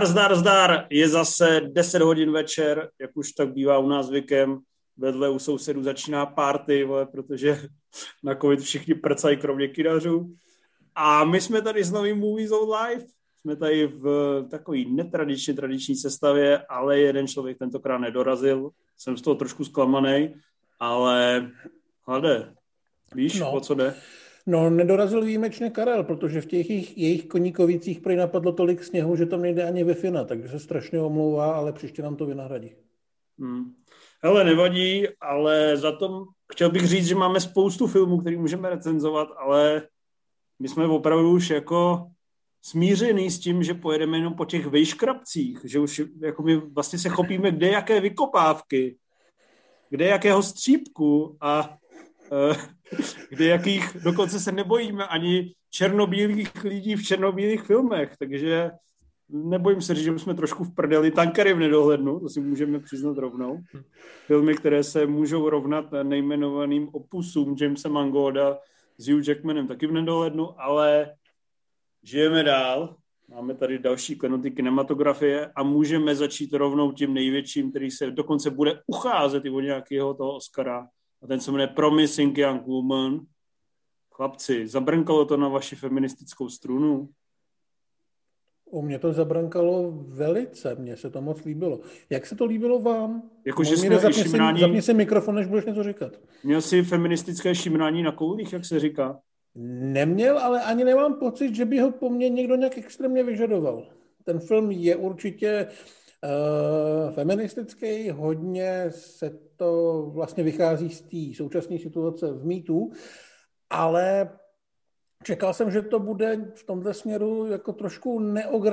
Zdar, zdar, zdar, je zase 10 hodin večer, jak už tak bývá u nás zvykem. Vedle u sousedů začíná party, vole, protože na covid všichni prcají kromě kinařů. A my jsme tady s novým Movie Zone Live. Jsme tady v takový netradičně tradiční sestavě, ale jeden člověk tentokrát nedorazil. Jsem z toho trošku zklamaný, ale hlade, víš, no. o co jde? No, nedorazil výjimečně Karel, protože v těch jejich, jejich koníkovicích prý napadlo tolik sněhu, že tam nejde ani wi takže se strašně omlouvá, ale příště nám to vynahradí. Hmm. Hele, nevadí, ale za to chtěl bych říct, že máme spoustu filmů, který můžeme recenzovat, ale my jsme opravdu už jako smířený s tím, že pojedeme jenom po těch vejškrabcích, že už jako my vlastně se chopíme kde jaké vykopávky, kde jakého střípku a uh, kde jakých, dokonce se nebojíme ani černobílých lidí v černobílých filmech, takže nebojím se říct, že jsme trošku v prdeli. Tankery v nedohlednu, to si můžeme přiznat rovnou. Filmy, které se můžou rovnat nejmenovaným opusům Jamesa Mangoda s Hugh Jackmanem taky v nedohlednu, ale žijeme dál. Máme tady další klenoty kinematografie a můžeme začít rovnou tím největším, který se dokonce bude ucházet i o nějakého toho Oscara. A ten se jmenuje Promising Young Woman. Chlapci, zabrnkalo to na vaši feministickou strunu? U mě to zabrankalo velice, mně se to moc líbilo. Jak se to líbilo vám? Jako, že jsme zapni, šimrání... si, zapni si mikrofon, než budeš něco říkat. Měl jsi feministické šimrání na koulích, jak se říká? Neměl, ale ani nemám pocit, že by ho po mně někdo nějak extrémně vyžadoval. Ten film je určitě uh, feministický, hodně se to vlastně vychází z té současné situace v mýtu, ale Čekal jsem, že to bude v tomto směru jako trošku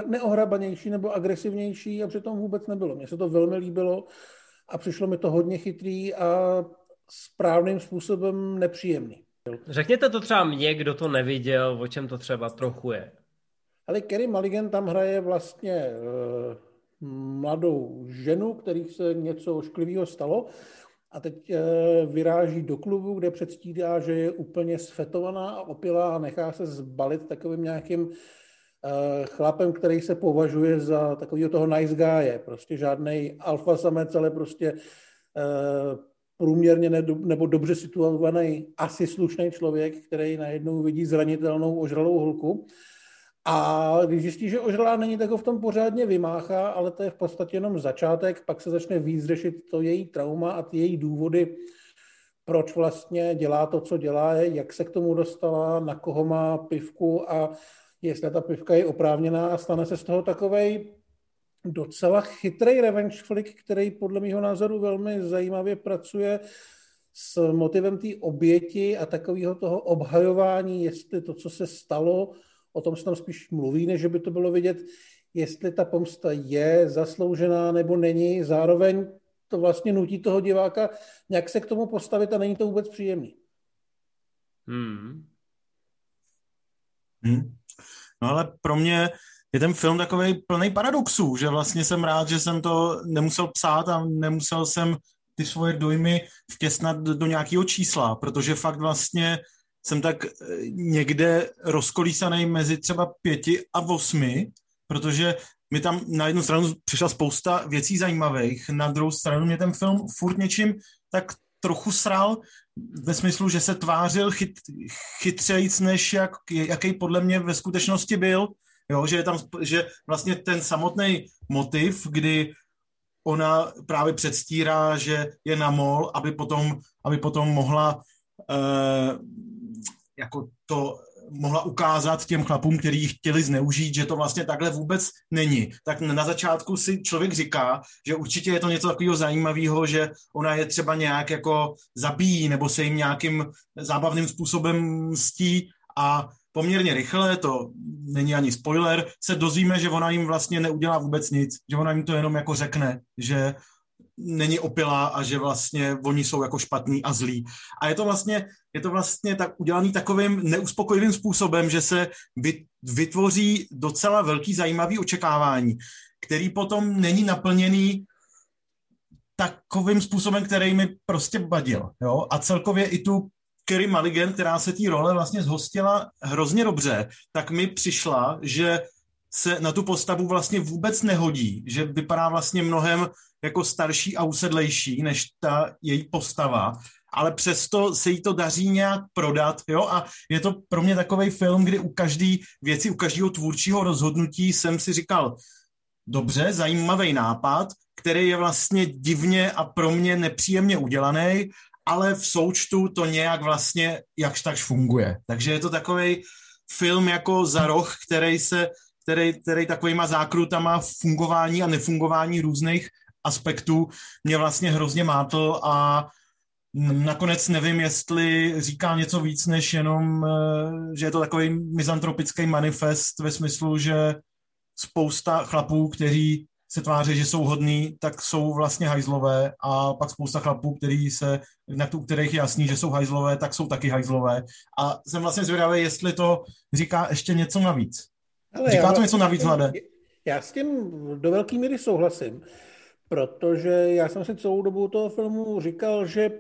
neohrabanější nebo agresivnější a přitom vůbec nebylo. Mně se to velmi líbilo a přišlo mi to hodně chytrý a správným způsobem nepříjemný. Řekněte to třeba mě, kdo to neviděl, o čem to třeba trochu je. Ale Kerry Mulligan tam hraje vlastně uh, mladou ženu, který se něco ošklivého stalo a teď eh, vyráží do klubu, kde předstírá, že je úplně sfetovaná a opilá a nechá se zbalit takovým nějakým eh, chlapem, který se považuje za takového toho nice guy. Prostě žádný alfa samec, ale prostě eh, průměrně nebo dobře situovaný, asi slušný člověk, který najednou vidí zranitelnou ožralou holku a když zjistí, že ožralá není, tak ho v tom pořádně vymáchá, ale to je v podstatě jenom začátek, pak se začne víc řešit to její trauma a ty její důvody, proč vlastně dělá to, co dělá, jak se k tomu dostala, na koho má pivku a jestli ta pivka je oprávněná a stane se z toho takovej docela chytrý revenge flick, který podle mého názoru velmi zajímavě pracuje s motivem té oběti a takového toho obhajování, jestli to, co se stalo, o tom se tam spíš mluví, než by to bylo vidět, jestli ta pomsta je zasloužená nebo není. Zároveň to vlastně nutí toho diváka nějak se k tomu postavit a není to vůbec příjemný. Hmm. Hmm. No ale pro mě je ten film takový plný paradoxů, že vlastně jsem rád, že jsem to nemusel psát a nemusel jsem ty svoje dojmy vtěsnat do nějakého čísla, protože fakt vlastně jsem tak eh, někde rozkolísaný mezi třeba pěti a osmi, protože mi tam na jednu stranu přišla spousta věcí zajímavých, na druhou stranu mě ten film furt něčím tak trochu sral ve smyslu, že se tvářil chyt, chytřejc, než jak, jaký podle mě ve skutečnosti byl. Jo, že, je tam, že vlastně ten samotný motiv, kdy ona právě předstírá, že je na mol, aby potom, aby potom mohla jako to mohla ukázat těm chlapům, kteří chtěli zneužít, že to vlastně takhle vůbec není. Tak na začátku si člověk říká, že určitě je to něco takového zajímavého, že ona je třeba nějak jako zabíjí nebo se jim nějakým zábavným způsobem mstí a poměrně rychle, to není ani spoiler, se dozvíme, že ona jim vlastně neudělá vůbec nic, že ona jim to jenom jako řekne, že není opilá a že vlastně oni jsou jako špatní a zlí. A je to vlastně, je to vlastně tak udělaný takovým neuspokojivým způsobem, že se vytvoří docela velký zajímavý očekávání, který potom není naplněný takovým způsobem, který mi prostě badil. Jo? A celkově i tu Kerry Mulligan, která se té role vlastně zhostila hrozně dobře, tak mi přišla, že se na tu postavu vlastně vůbec nehodí, že vypadá vlastně mnohem jako starší a usedlejší než ta její postava, ale přesto se jí to daří nějak prodat, jo, a je to pro mě takový film, kdy u každé věci, u každého tvůrčího rozhodnutí jsem si říkal, dobře, zajímavý nápad, který je vlastně divně a pro mě nepříjemně udělaný, ale v součtu to nějak vlastně jakž takž funguje. Takže je to takový film jako za roh, který se, který, který takovýma zákrutama fungování a nefungování různých aspektů mě vlastně hrozně mátl a nakonec nevím, jestli říká něco víc, než jenom, eh, že je to takový mizantropický manifest ve smyslu, že spousta chlapů, kteří se tváří, že jsou hodní, tak jsou vlastně hajzlové a pak spousta chlapů, který se, na tu, kterých je jasný, že jsou hajzlové, tak jsou taky hajzlové. A jsem vlastně zvědavý, jestli to říká ještě něco navíc. Ale říká to vlastně něco navíc, Hlade? Já s tím do velké míry souhlasím, protože já jsem si celou dobu toho filmu říkal, že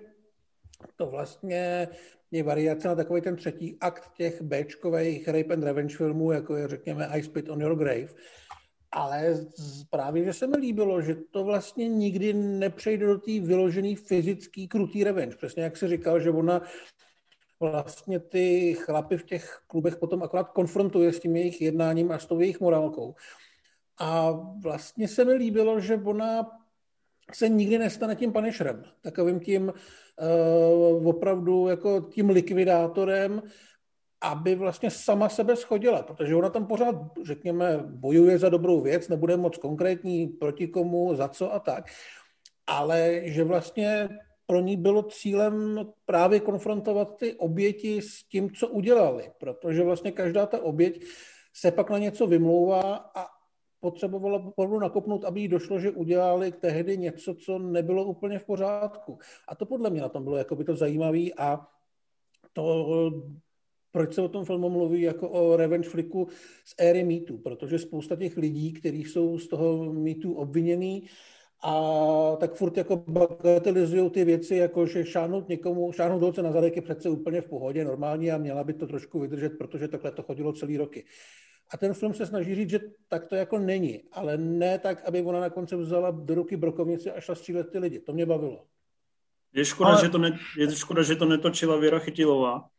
to vlastně je variace na takový ten třetí akt těch Bčkových rape and revenge filmů, jako je řekněme I Spit on Your Grave, ale právě, že se mi líbilo, že to vlastně nikdy nepřejde do té vyložený fyzický krutý revenge. Přesně jak si říkal, že ona vlastně ty chlapy v těch klubech potom akorát konfrontuje s tím jejich jednáním a s tou jejich morálkou. A vlastně se mi líbilo, že ona se nikdy nestane tím Punisherem, takovým tím uh, opravdu jako tím likvidátorem, aby vlastně sama sebe schodila, protože ona tam pořád, řekněme, bojuje za dobrou věc, nebude moc konkrétní proti komu, za co a tak, ale že vlastně pro ní bylo cílem právě konfrontovat ty oběti s tím, co udělali, protože vlastně každá ta oběť se pak na něco vymlouvá a potřebovala opravdu nakopnout, aby jí došlo, že udělali tehdy něco, co nebylo úplně v pořádku. A to podle mě na tom bylo jako by to zajímavé a to proč se o tom filmu mluví jako o revenge flicku z éry mýtu, protože spousta těch lidí, kteří jsou z toho mýtu obviněný, a tak furt jako bagatelizují ty věci, jako že šáhnout někomu, šáhnout holce na zadek je přece úplně v pohodě, normální a měla by to trošku vydržet, protože takhle to chodilo celý roky. A ten film se snaží říct, že tak to jako není, ale ne tak, aby ona na konci vzala do ruky brokovnici a šla střílet ty lidi. To mě bavilo. Je škoda, ale... že to ne, je škoda, že to netočila Věra Chytilová.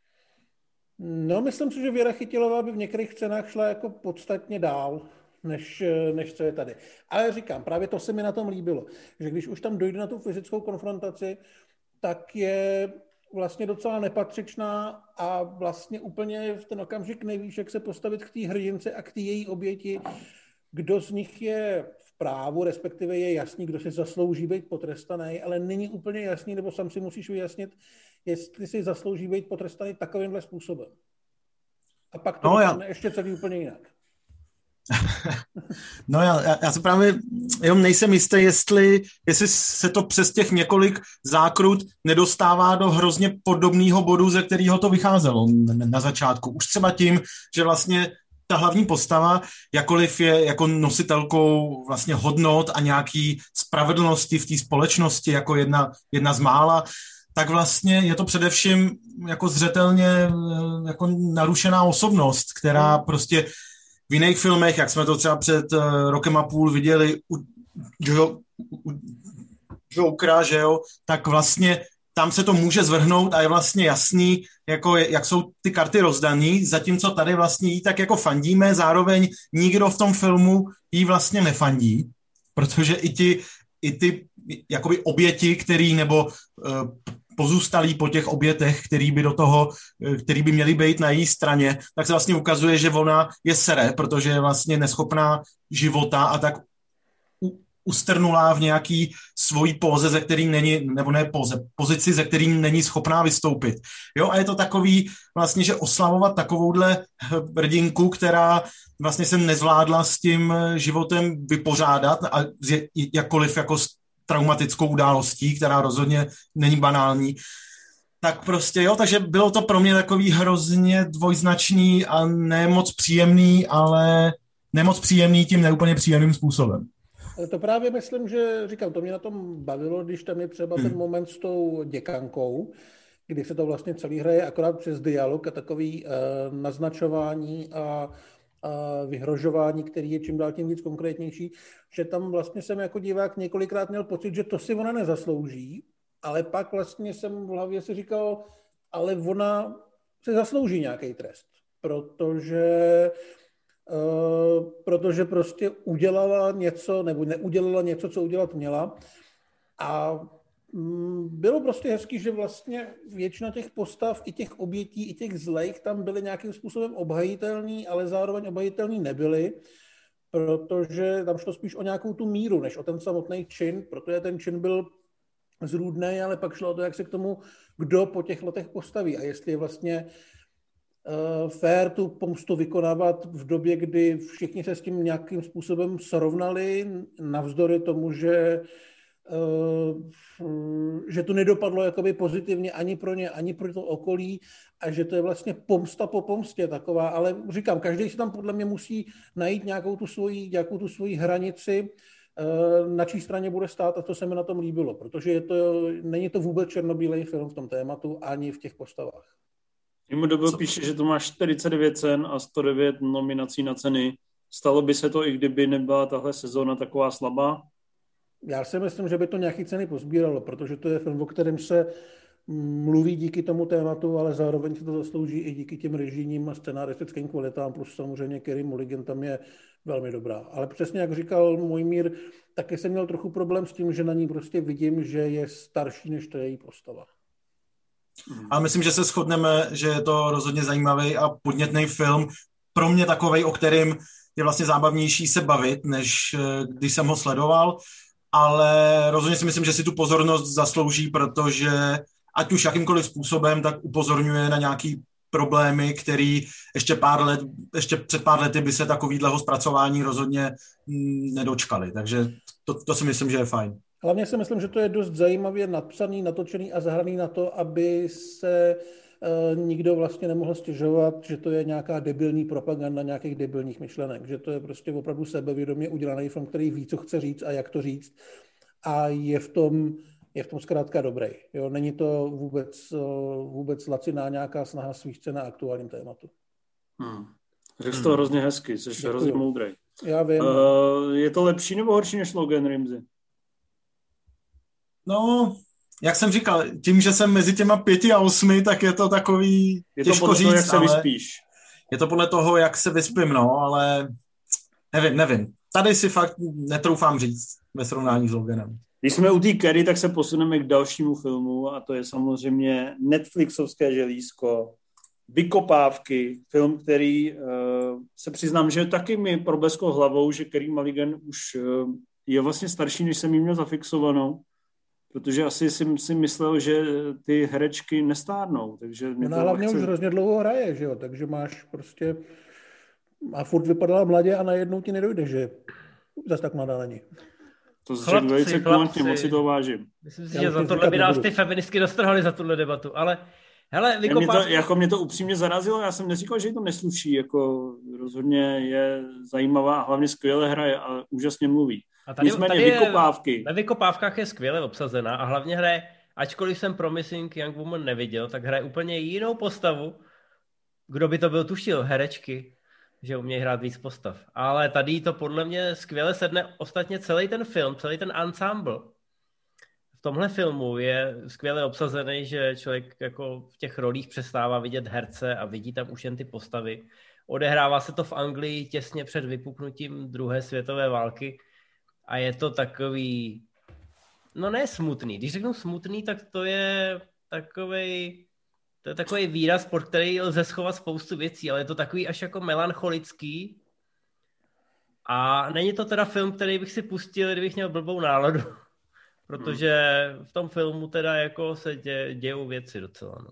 No, myslím si, že Věra Chytilová by v některých cenách šla jako podstatně dál, než, než co je tady. Ale říkám, právě to se mi na tom líbilo, že když už tam dojde na tu fyzickou konfrontaci, tak je vlastně docela nepatřičná a vlastně úplně v ten okamžik nevíš, jak se postavit k té hrdince a k té její oběti, kdo z nich je v právu, respektive je jasný, kdo si zaslouží být potrestaný, ale není úplně jasný, nebo sám si musíš vyjasnit, jestli si zaslouží být potrestaný takovýmhle způsobem. A pak to no, já... ještě celý úplně jinak. No já, já se právě jenom nejsem jistý, jestli, jestli se to přes těch několik zákrut nedostává do hrozně podobného bodu, ze kterého to vycházelo na začátku. Už třeba tím, že vlastně ta hlavní postava, jakoliv je jako nositelkou vlastně hodnot a nějaký spravedlnosti v té společnosti, jako jedna, jedna z mála, tak vlastně je to především jako zřetelně eh, jako narušená osobnost, která prostě v jiných filmech, jak jsme to třeba před uh, rokem a půl viděli u, jo, u Jokera, že jo, tak vlastně tam se to může zvrhnout a je vlastně jasný, jako jak jsou ty karty rozdaný, zatímco tady vlastně jí tak jako fandíme, zároveň nikdo v tom filmu jí vlastně nefandí, protože i ti, i ty jakoby oběti, který nebo uh, pozůstalí po těch obětech, který by do toho, eh, který by měli být na její straně, tak se vlastně ukazuje, že ona je sere, protože je vlastně neschopná života a tak ustrnulá v nějaký svojí póze, ze kterým není, nebo ne póze, pozici, ze kterým není schopná vystoupit. Jo, a je to takový vlastně, že oslavovat takovouhle hrdinku, která vlastně se nezvládla s tím životem vypořádat a jakkoliv jako traumatickou událostí, která rozhodně není banální, tak prostě jo, takže bylo to pro mě takový hrozně dvojznačný a nemoc příjemný, ale nemoc příjemný tím neúplně příjemným způsobem. To právě myslím, že říkám, to mě na tom bavilo, když tam je třeba hmm. ten moment s tou děkankou, kdy se to vlastně celý hraje akorát přes dialog a takový uh, naznačování a vyhrožování, který je čím dál tím víc konkrétnější, že tam vlastně jsem jako divák několikrát měl pocit, že to si ona nezaslouží, ale pak vlastně jsem v hlavě si říkal, ale ona se zaslouží nějaký trest, protože Uh, protože prostě udělala něco, nebo neudělala něco, co udělat měla. A bylo prostě hezký, že vlastně většina těch postav, i těch obětí, i těch zlejch tam byly nějakým způsobem obhajitelný, ale zároveň obhajitelný nebyly, protože tam šlo spíš o nějakou tu míru, než o ten samotný čin, protože ten čin byl zrůdný, ale pak šlo o to, jak se k tomu kdo po těch letech postaví a jestli je vlastně uh, fair tu pomstu vykonávat v době, kdy všichni se s tím nějakým způsobem srovnali, navzdory tomu, že uh, že to nedopadlo jakoby pozitivně ani pro ně, ani pro to okolí a že to je vlastně pomsta po pomstě taková, ale říkám, každý si tam podle mě musí najít nějakou tu svoji, nějakou tu svoji hranici, Eh, na čí straně bude stát a to se mi na tom líbilo, protože je to, není to vůbec černobílej film v tom tématu ani v těch postavách. Mimo dobu píše, že to má 49 cen a 109 nominací na ceny. Stalo by se to, i kdyby nebyla tahle sezóna taková slabá? Já si myslím, že by to nějaký ceny pozbíralo, protože to je film, o kterém se mluví díky tomu tématu, ale zároveň se to zaslouží i díky těm režijním a scenaristickým kvalitám, plus samozřejmě Kerry Mulligan tam je velmi dobrá. Ale přesně jak říkal můj mír, taky jsem měl trochu problém s tím, že na ní prostě vidím, že je starší než to její postava. A myslím, že se shodneme, že je to rozhodně zajímavý a podnětný film. Pro mě takový, o kterým je vlastně zábavnější se bavit, než eh, když jsem ho sledoval, ale rozhodně si myslím, že si tu pozornost zaslouží, protože ať už jakýmkoliv způsobem, tak upozorňuje na nějaký problémy, který ještě, pár let, ještě před pár lety by se takovýhleho zpracování rozhodně mm, nedočkali. Takže to, to si myslím, že je fajn. Hlavně si myslím, že to je dost zajímavě napsaný, natočený a zahraný na to, aby se e, nikdo vlastně nemohl stěžovat, že to je nějaká debilní propaganda nějakých debilních myšlenek, že to je prostě opravdu sebevědomě udělaný film, který ví, co chce říct a jak to říct a je v tom je v tom zkrátka dobrý. Jo? Není to vůbec, eh, vůbec laciná nějaká snaha svých na aktuálním tématu. Hmm. Řekl hmm. to hrozně hezky, jsi Děkuju. hrozně moudrý. Já vím. Uh, je to lepší nebo horší než Logan Rimsey? No, jak jsem říkal, tím, že jsem mezi těma pěti a osmi, tak je to takový je to těžko podle říct, toho, jak se vyspíš. Je to podle toho, jak se vyspím, no, ale nevím, nevím. Tady si fakt netroufám říct ve srovnání s Loganem. Když jsme u té Kerry, tak se posuneme k dalšímu filmu a to je samozřejmě Netflixovské želízko, Vykopávky, film, který uh, se přiznám, že taky mi probeskl hlavou, že Kerry Mulligan už uh, je vlastně starší, než jsem jí měl zafixovanou, protože asi jsem si myslel, že ty herečky nestárnou. Takže mě Ona hlavně chce... už hrozně dlouho hraje, že jo? takže máš prostě a furt vypadala mladě a najednou ti nedojde, že zase tak mladá není. To řekl velice kulantně, moc si to vážím. Myslím si, že za tohle by nás ty feministky dostrhali za tuhle debatu, ale hele, vykopáš... Mě to, jako mě to upřímně zarazilo, já jsem neříkal, že to nesluší, jako rozhodně je zajímavá a hlavně skvěle hraje a úžasně mluví. A tady, Nicméně tady je, vykopávky. Na vykopávkách je skvěle obsazená a hlavně hraje, ačkoliv jsem Promising Young Woman neviděl, tak hraje úplně jinou postavu. Kdo by to byl tušil, herečky že umějí hrát víc postav. Ale tady to podle mě skvěle sedne ostatně celý ten film, celý ten ensemble. V tomhle filmu je skvěle obsazený, že člověk jako v těch rolích přestává vidět herce a vidí tam už jen ty postavy. Odehrává se to v Anglii těsně před vypuknutím druhé světové války a je to takový, no ne smutný. Když řeknu smutný, tak to je takový to je takový výraz, pod který lze schovat spoustu věcí, ale je to takový až jako melancholický. A není to teda film, který bych si pustil, kdybych měl blbou náladu. Protože v tom filmu teda jako se dě, dějou věci docela. No.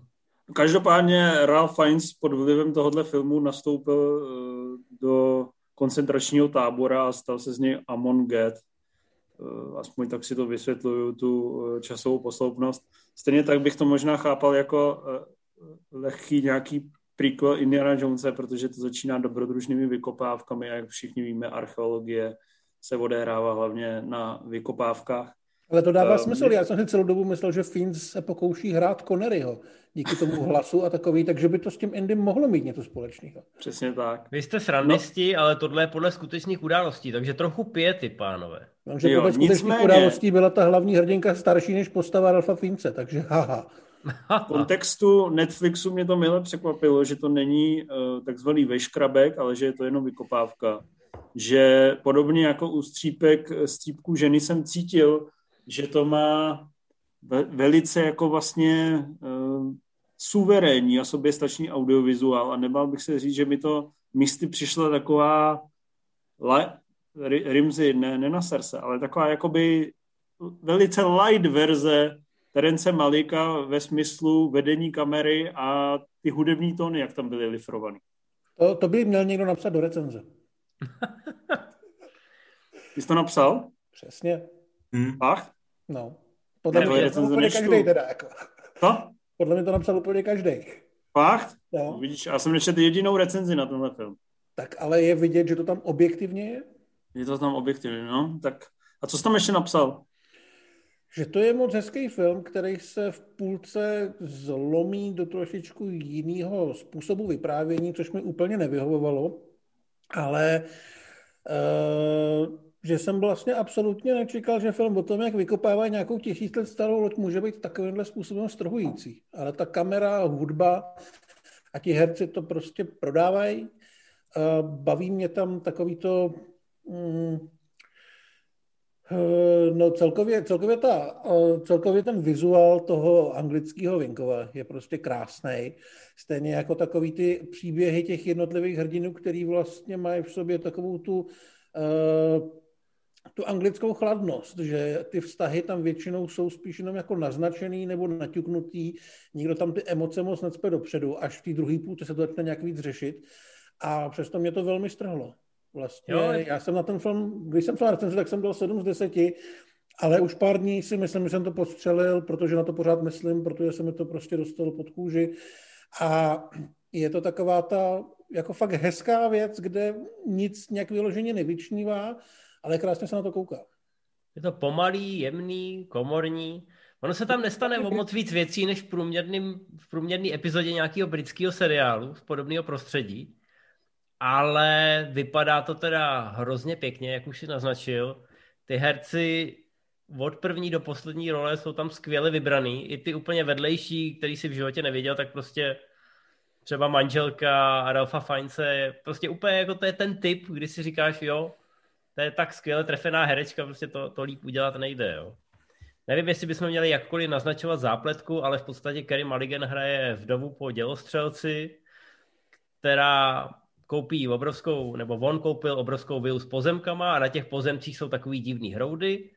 Každopádně Ralph Fiennes pod vlivem tohohle filmu nastoupil eh, do koncentračního tábora a stal se z něj Amon Get. Eh, aspoň tak si to vysvětluju, tu eh, časovou posloupnost. Stejně tak bych to možná chápal jako lehký nějaký prequel Indiana Jonesa, protože to začíná dobrodružnými vykopávkami a jak všichni víme, archeologie se odehrává hlavně na vykopávkách. Ale to dává uh, smysl. Já jsem si celou dobu myslel, že Fiends se pokouší hrát Conneryho díky tomu hlasu a takový, takže by to s tím Endym mohlo mít něco společného. Přesně tak. Vy jste srandisti, no. ale tohle je podle skutečných událostí, takže trochu pěty, pánové. No, že podle skutečných nicméně... událostí byla ta hlavní hrdinka starší než postava Ralfa Fince, takže haha. V kontextu Netflixu mě to mile překvapilo, že to není uh, takzvaný veškrabek, ale že je to jenom vykopávka. Že podobně jako u střípek, střípku ženy jsem cítil, že to má velice jako vlastně uh, suverénní a soběstačný audiovizuál a nebál bych se říct, že mi to místy přišla taková la, Rimzy, ne, ne na srdce, ale taková jakoby velice light verze Terence Malika ve smyslu vedení kamery a ty hudební tóny, jak tam byly lifrovaný. To, to by měl někdo napsat do recenze. Ty jsi to napsal? Přesně. Hmm. Ach? No. Podle mě to úplně každý teda. Jako. To? Podle mě to napsal úplně každý. Fakt? No. Vidíš, já jsem nečetl jedinou recenzi na tenhle film. Tak ale je vidět, že to tam objektivně je? Je to tam objektivně, no. Tak a co jsi tam ještě napsal? Že to je moc hezký film, který se v půlce zlomí do trošičku jiného způsobu vyprávění, což mi úplně nevyhovovalo, ale uh, že jsem vlastně absolutně nečekal, že film o tom, jak vykopává nějakou tisíc let starou loď, může být takovýmhle způsobem strhující. Ale ta kamera, hudba a ti herci to prostě prodávají. Uh, baví mě tam takový to... Um, No celkově, celkově, ta, celkově ten vizuál toho anglického Vinkova je prostě krásný. Stejně jako takový ty příběhy těch jednotlivých hrdinů, který vlastně mají v sobě takovou tu, tu anglickou chladnost, že ty vztahy tam většinou jsou spíš jenom jako naznačený nebo naťuknutý, nikdo tam ty emoce moc necpe dopředu, až v té druhé půlce se to začne nějak víc řešit. A přesto mě to velmi strhlo. Vlastně jo. já jsem na ten film, když jsem šel recenzi, tak jsem dal 7 z 10, ale už pár dní si myslím, že jsem to postřelil, protože na to pořád myslím, protože se mi to prostě dostalo pod kůži. A je to taková ta jako fakt hezká věc, kde nic nějak vyloženě nevyčnívá, ale krásně se na to kouká. Je to pomalý, jemný, komorní. Ono se tam nestane o moc víc věcí, než v, průměrným, v průměrné epizodě nějakého britského seriálu z podobného prostředí ale vypadá to teda hrozně pěkně, jak už si naznačil. Ty herci od první do poslední role jsou tam skvěle vybraný. I ty úplně vedlejší, který si v životě neviděl, tak prostě třeba manželka Ralfa Fiense, prostě úplně jako to je ten typ, kdy si říkáš, jo, to je tak skvěle trefená herečka, prostě to, to líp udělat nejde, jo. Nevím, jestli bychom měli jakkoliv naznačovat zápletku, ale v podstatě Kerry Mulligan hraje vdovu po dělostřelci, která koupí obrovskou, nebo on koupil obrovskou vilu s pozemkama a na těch pozemcích jsou takový divný hroudy.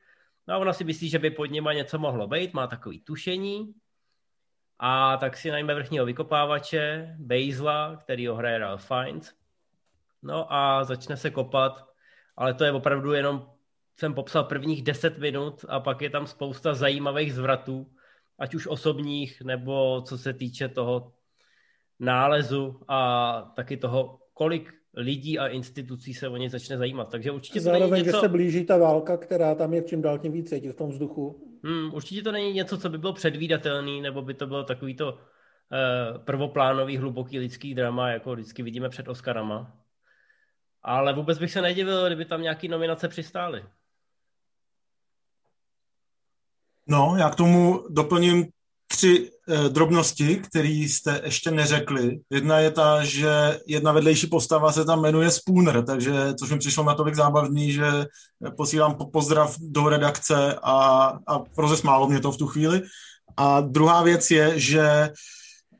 No a ona si myslí, že by pod nima něco mohlo být, má takový tušení. A tak si najme vrchního vykopávače, Bejzla, který ho hraje Ralph Fiennes. No a začne se kopat, ale to je opravdu jenom, jsem popsal prvních 10 minut a pak je tam spousta zajímavých zvratů, ať už osobních, nebo co se týče toho nálezu a taky toho kolik lidí a institucí se o ně začne zajímat. Takže určitě Zároveň, to není něco... že se blíží ta válka, která tam je čím dál tím více v tom vzduchu. Hmm, určitě to není něco, co by bylo předvídatelný, nebo by to bylo takový to eh, prvoplánový, hluboký lidský drama, jako vždycky vidíme před Oscarama. Ale vůbec bych se nedivil, kdyby tam nějaký nominace přistály. No, já k tomu doplním tři eh, drobnosti, které jste ještě neřekli. Jedna je ta, že jedna vedlejší postava se tam jmenuje Spooner, takže což mi přišlo natolik zábavný, že posílám pozdrav do redakce a, a rozesmálo mě to v tu chvíli. A druhá věc je, že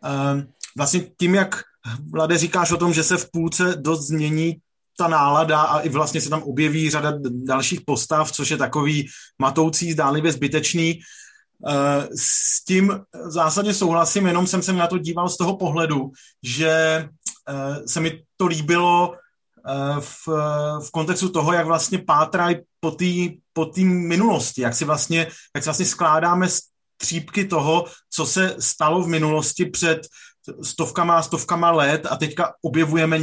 eh, vlastně tím, jak Vlade říkáš o tom, že se v půlce dost změní ta nálada a i vlastně se tam objeví řada dalších postav, což je takový matoucí, zdánlivě zbytečný, Eh, s tím zásadně souhlasím, jenom jsem se na to díval z toho pohledu, že eh, se mi to líbilo eh, v, v kontextu toho, jak vlastně pátrají po té po minulosti, jak si, vlastně, jak si vlastně skládáme střípky toho, co se stalo v minulosti před stovkama, stovkama let a teďka objevujeme,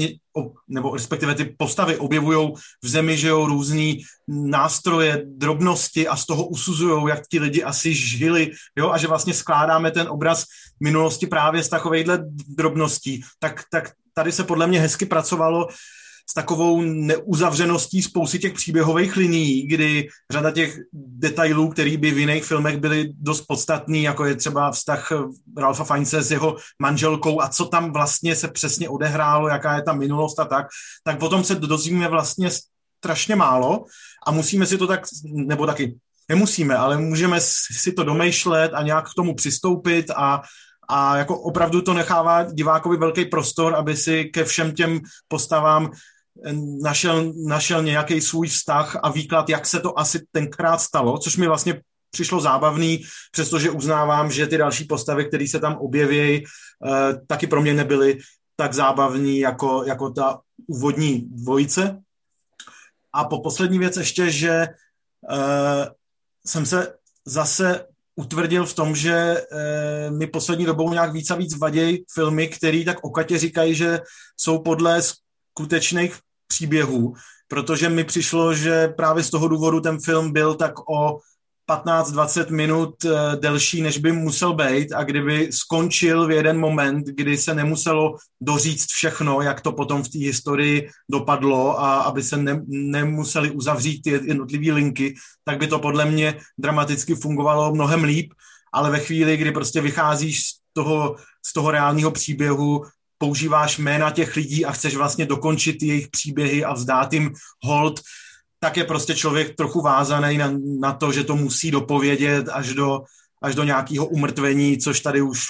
nebo respektive ty postavy objevují v zemi, že jo, různý nástroje, drobnosti a z toho usuzují, jak ti lidi asi žili, jo, a že vlastně skládáme ten obraz minulosti právě z takovejhle drobností, tak, tak tady se podle mě hezky pracovalo s takovou neuzavřeností spousty těch příběhových linií, kdy řada těch detailů, které by v jiných filmech byly dost podstatný, jako je třeba vztah Ralfa Feince s jeho manželkou a co tam vlastně se přesně odehrálo, jaká je ta minulost a tak, tak potom se dozvíme vlastně strašně málo a musíme si to tak, nebo taky nemusíme, ale můžeme si to domýšlet a nějak k tomu přistoupit a, a jako opravdu to nechává divákovi velký prostor, aby si ke všem těm postavám našel, našel nějaký svůj vztah a výklad, jak se to asi tenkrát stalo, což mi vlastně přišlo zábavný, přestože uznávám, že ty další postavy, které se tam objeví, eh, taky pro mě nebyly tak zábavní jako, jako ta úvodní dvojice. A po poslední věc ještě, že uh, jsem se zase utvrdil v tom, že uh, mi poslední dobou nějak víc a víc vadějí filmy, které tak okatě říkají, že jsou podle skutečných příběhů, protože mi přišlo, že právě z toho důvodu ten film byl tak o 15-20 minut eh, delší, než by musel být a kdyby skončil v jeden moment, kdy se nemuselo doříct všechno, jak to potom v té historii dopadlo a aby se ne, nemuseli uzavřít ty jednotlivé linky, tak by to podle mě dramaticky fungovalo mnohem líp, ale ve chvíli, kdy prostě vycházíš z toho, z toho reálného příběhu, používáš jména těch lidí a chceš vlastně dokončit jejich příběhy a vzdát jim hold, tak je prostě člověk trochu vázaný na, na to, že to musí dopovědět až do, až do nějakého umrtvení, což tady už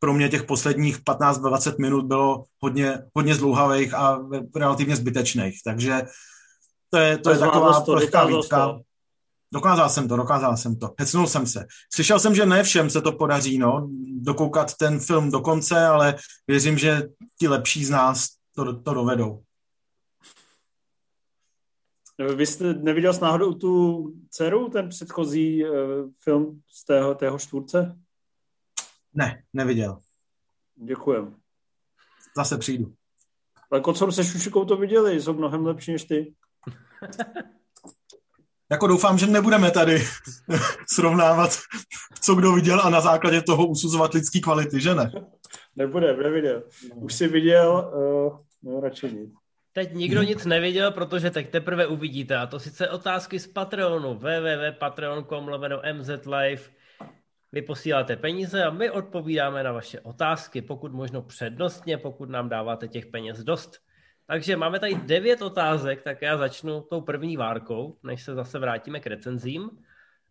pro mě těch posledních 15-20 minut bylo hodně, hodně zdlouhavých a relativně zbytečných. Takže to je, to, to je taková lehká výtka. Dokázal jsem to, dokázal jsem to. Hecnul jsem se. Slyšel jsem, že ne všem se to podaří, no, dokoukat ten film do konce, ale věřím, že ti lepší z nás to, to dovedou. Vy jste neviděl s náhodou tu dceru, ten předchozí uh, film z tého, tého štvůrce? Ne, neviděl. Děkujem. Zase přijdu. Ale Kocor se Šušikou to viděli, jsou mnohem lepší než ty. jako doufám, že nebudeme tady srovnávat, co kdo viděl a na základě toho usuzovat lidský kvality, že ne? Nebude, neviděl. Už si viděl, uh, no radši nic. Teď nikdo nic neviděl, protože teď teprve uvidíte. A to sice otázky z Patreonu. www.patreon.com lomeno mzlive. Vy posíláte peníze a my odpovídáme na vaše otázky, pokud možno přednostně, pokud nám dáváte těch peněz dost. Takže máme tady devět otázek, tak já začnu tou první várkou, než se zase vrátíme k recenzím.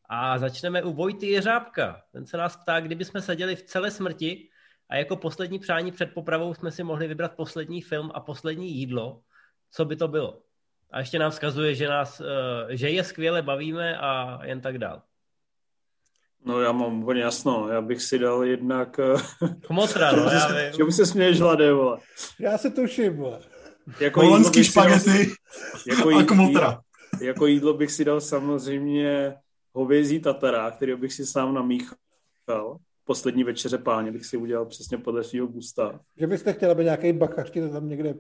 A začneme u Vojty Jeřábka. Ten se nás ptá, kdyby jsme seděli v celé smrti a jako poslední přání před popravou jsme si mohli vybrat poslední film a poslední jídlo, co by to bylo? A ještě nám vzkazuje, že, nás, eh, že je skvěle bavíme a jen tak dál. No já mám úplně jasno, já bych si dal jednak... Chmotra, no, já vím. Čemu se směješ, Hlade, vole? Já se tuším, vole. Jako Holandský špagety jako a kmotra. Jako jídlo bych si dal samozřejmě hovězí tatara, který bych si sám namíchal. Poslední večeře páně bych si udělal přesně podle svého gusta. Že byste chtěl, aby nějaký bakař to tam někde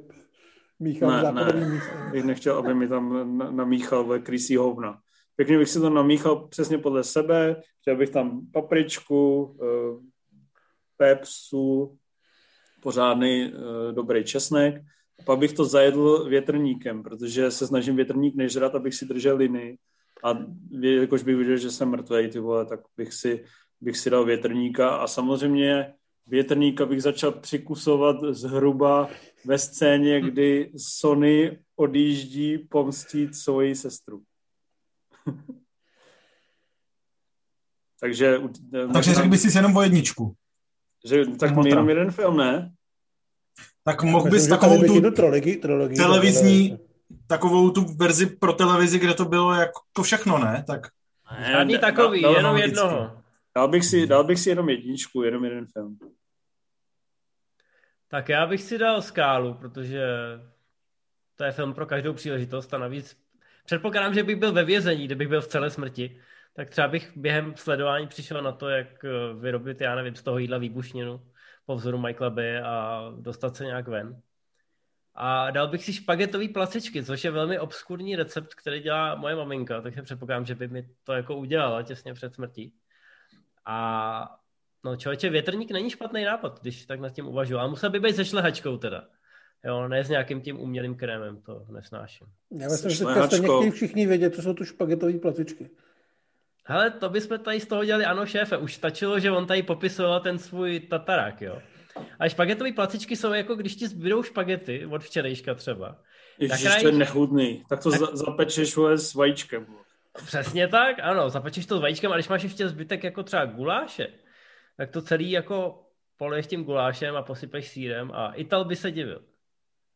míchal ne, ne. místo. Bych nechtěl, aby mi tam namíchal ve krysí hovna. Pěkně bych si to namíchal přesně podle sebe. Chtěl bych tam papričku, eh, pepsu, pořádný eh, dobrý česnek pak bych to zajedl větrníkem, protože se snažím větrník nežrat, abych si držel linii. A jakož bych viděl, že jsem mrtvý, ty vole, tak bych si, bych si dal větrníka a samozřejmě větrníka bych začal přikusovat zhruba ve scéně, kdy Sony odjíždí pomstit svoji sestru. Takže... Takže řekl bys si jenom o jedničku. Že, tak jenom jeden film, ne? Tak mohl bys takovou tu trilogii, trilogii, televizní, takovou tu verzi pro televizi, kde to bylo jako všechno, ne? Tak... Žádný takový, dal, jenom jednoho. Dal bych, si, dal bych si jenom jedničku, jenom jeden film. Tak já bych si dal Skálu, protože to je film pro každou příležitost a navíc předpokládám, že bych byl ve vězení, kdybych byl v celé smrti, tak třeba bych během sledování přišel na to, jak eh, vyrobit, já nevím, z toho jídla výbušninu po vzoru Michaela Bay a dostat se nějak ven. A dal bych si špagetový placičky, což je velmi obskurní recept, který dělá moje maminka, takže předpokládám, že by mi to jako udělala těsně před smrtí. A no člověče, větrník není špatný nápad, když tak nad tím uvažuji. Ale musel by být se šlehačkou teda. Jo, ne s nějakým tím umělým krémem, to nesnáším. Já myslím, že teďka všichni vědět, co jsou tu špagetové placičky. Hele, to bychom tady z toho dělali, ano šéfe, už stačilo, že on tady popisoval ten svůj tatarák, jo. A špagetové placičky jsou jako, když ti zbydou špagety od včerejška třeba. Ježiš, tak to je nechutný. Tak to tak... zapečeš s vajíčkem. Přesně tak, ano, zapečeš to s vajíčkem a když máš ještě zbytek jako třeba guláše, tak to celý jako poleješ tím gulášem a posypeš sírem a Ital by se divil.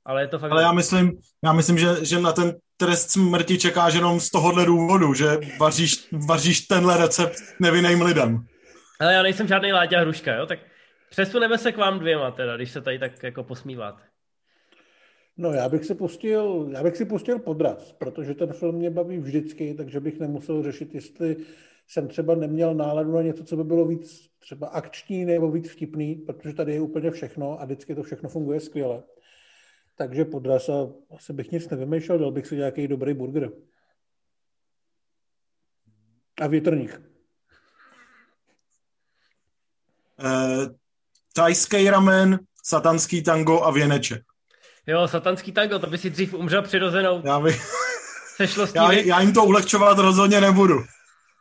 Ale je to fakt... Ale já myslím, já myslím že, že na ten trest smrti čekáš jenom z tohohle důvodu, že vaříš, vaříš tenhle recept nevinným lidem. Ale já nejsem žádný Láďa Hruška, jo? Tak přesuneme se k vám dvěma teda, když se tady tak jako posmíváte. No já bych si pustil, já bych si pustil podraz, protože ten film mě baví vždycky, takže bych nemusel řešit, jestli jsem třeba neměl náladu na něco, co by bylo víc třeba akční nebo víc vtipný, protože tady je úplně všechno a vždycky to všechno funguje skvěle. Takže podraz a asi bych nic nevymýšlel, dal bych si nějaký dobrý burger. A větrník. Uh, tajský ramen, satanský tango a věneček. Jo, satanský tango, to by si dřív umřel přirozenou já, by... já, já jim to ulehčovat rozhodně nebudu.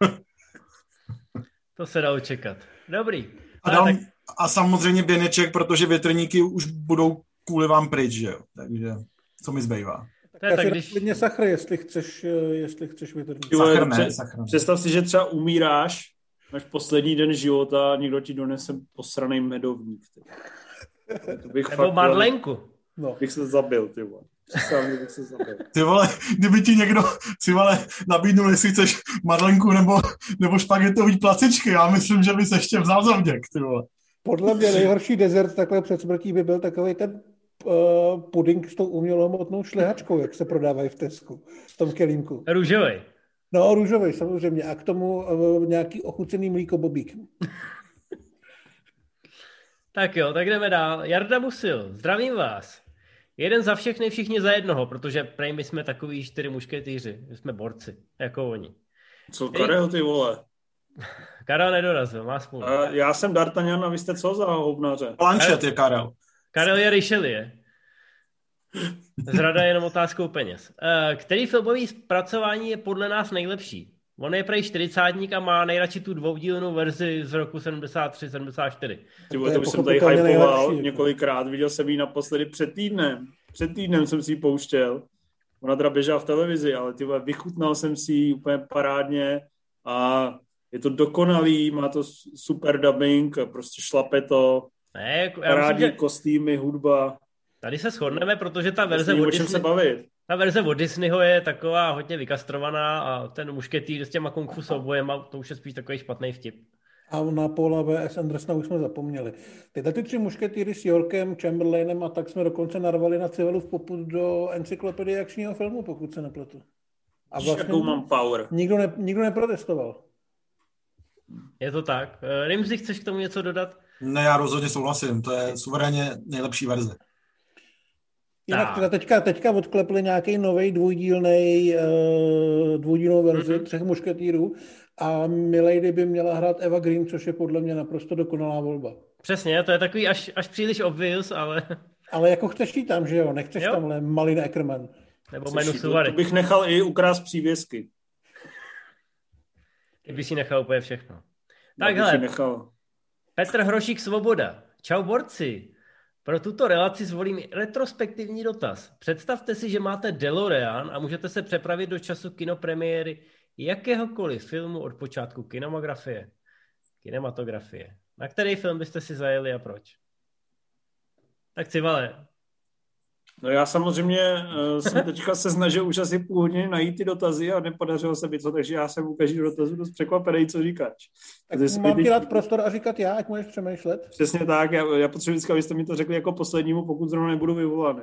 to se dá očekat. Dobrý. A, dám, tak... a samozřejmě věneček, protože větrníky už budou kvůli vám pryč, že jo. Takže co mi zbývá. Tak tak když... klidně sachr, jestli chceš, jestli chceš větrník. Sachr ne, sachr ne. Představ si, že třeba umíráš, máš poslední den života a někdo ti donese posraný medovník. To bych Nebo fakt, marlenku. No. Bych se zabil, ty vole. bych se zabil. Ty vole, kdyby ti někdo, ty vole, nabídnul, jestli chceš marlenku nebo, nebo špagetový placičky, já myslím, že bys ještě vzal zavděk, ty vole. Podle mě nejhorší dezert takhle před smrtí by byl takový ten puding s tou umělomotnou šlehačkou, jak se prodávají v Tesku, v tom kelímku. Růžový. No, růžový samozřejmě. A k tomu uh, nějaký ochucený mlíko bobík. tak jo, tak jdeme dál. Jarda Musil, zdravím vás. Jeden za všechny, všichni za jednoho, protože prej my jsme takový čtyři mušketýři. My jsme borci, jako oni. Co Karel, ty vole? Karel nedorazil, má smůlu. Uh, já jsem D'Artagnan a vy jste co za houbnaře? Planchet je Karel. Karel je Richelieu. Zrada je jenom otázkou peněz. Uh, který filmový zpracování je podle nás nejlepší? On je prej 40 a má nejradši tu dvoudílnou verzi z roku 73-74. Ty to už jsem tady hypoval několikrát, viděl jsem ji naposledy před týdnem. Před týdnem jsem si ji pouštěl. Ona teda běžela v televizi, ale ty vychutnal jsem si ji úplně parádně a je to dokonalý, má to super dubbing, prostě šlape to, ne, jako, parádní myslím, že... kostýmy, hudba. Tady se shodneme, protože ta verze od Disney, se bavit. Ta verze od Disneyho je taková hodně vykastrovaná a ten mušketýr s těma kung fu soubojema, to už je spíš takový špatný vtip. A na Paula V.S. Andersona už jsme zapomněli. Tyhle ty tři mušketýry s Yorkem, Chamberlainem a tak jsme dokonce narvali na v poput do encyklopedie akčního filmu, pokud se nepletu. A vlastně Jakou mám power. Nikdo, ne, nikdo neprotestoval. Je to tak. Eh, Rimzi, chceš k tomu něco dodat? Ne, já rozhodně souhlasím. To je suverénně nejlepší verze. Jinak teda teďka, teďka odklepli nějaký nový dvoudílnej, uh, dvoudílnou verzi mm-hmm. třech mušketýrů a Milady by měla hrát Eva Green, což je podle mě naprosto dokonalá volba. Přesně, to je takový až, až příliš obvious, ale... Ale jako chceš jí tam, že jo? Nechceš jo? tamhle Malin Ackerman. Nebo Menu Suvary. To bych nechal i ukrást přívěsky. Ty bys si nechal úplně všechno. Tak hele, nechal. Petr Hrošík Svoboda. Čau borci. Pro tuto relaci zvolím retrospektivní dotaz. Představte si, že máte DeLorean a můžete se přepravit do času kinopremiéry jakéhokoliv filmu od počátku kinemografie, kinematografie. Na který film byste si zajeli a proč? Tak Civale, No já samozřejmě uh, jsem teďka se snažil už asi půl hodiny najít ty dotazy a nepodařilo se mi to, takže já jsem u každého dotazu dost překvapený, co říkáš. Tak mám ti dát prostor a říkat já, ať můžeš přemýšlet? Přesně tak, já, já potřebuji vždycky, abyste mi to řekli jako poslednímu, pokud zrovna nebudu vyvolaný.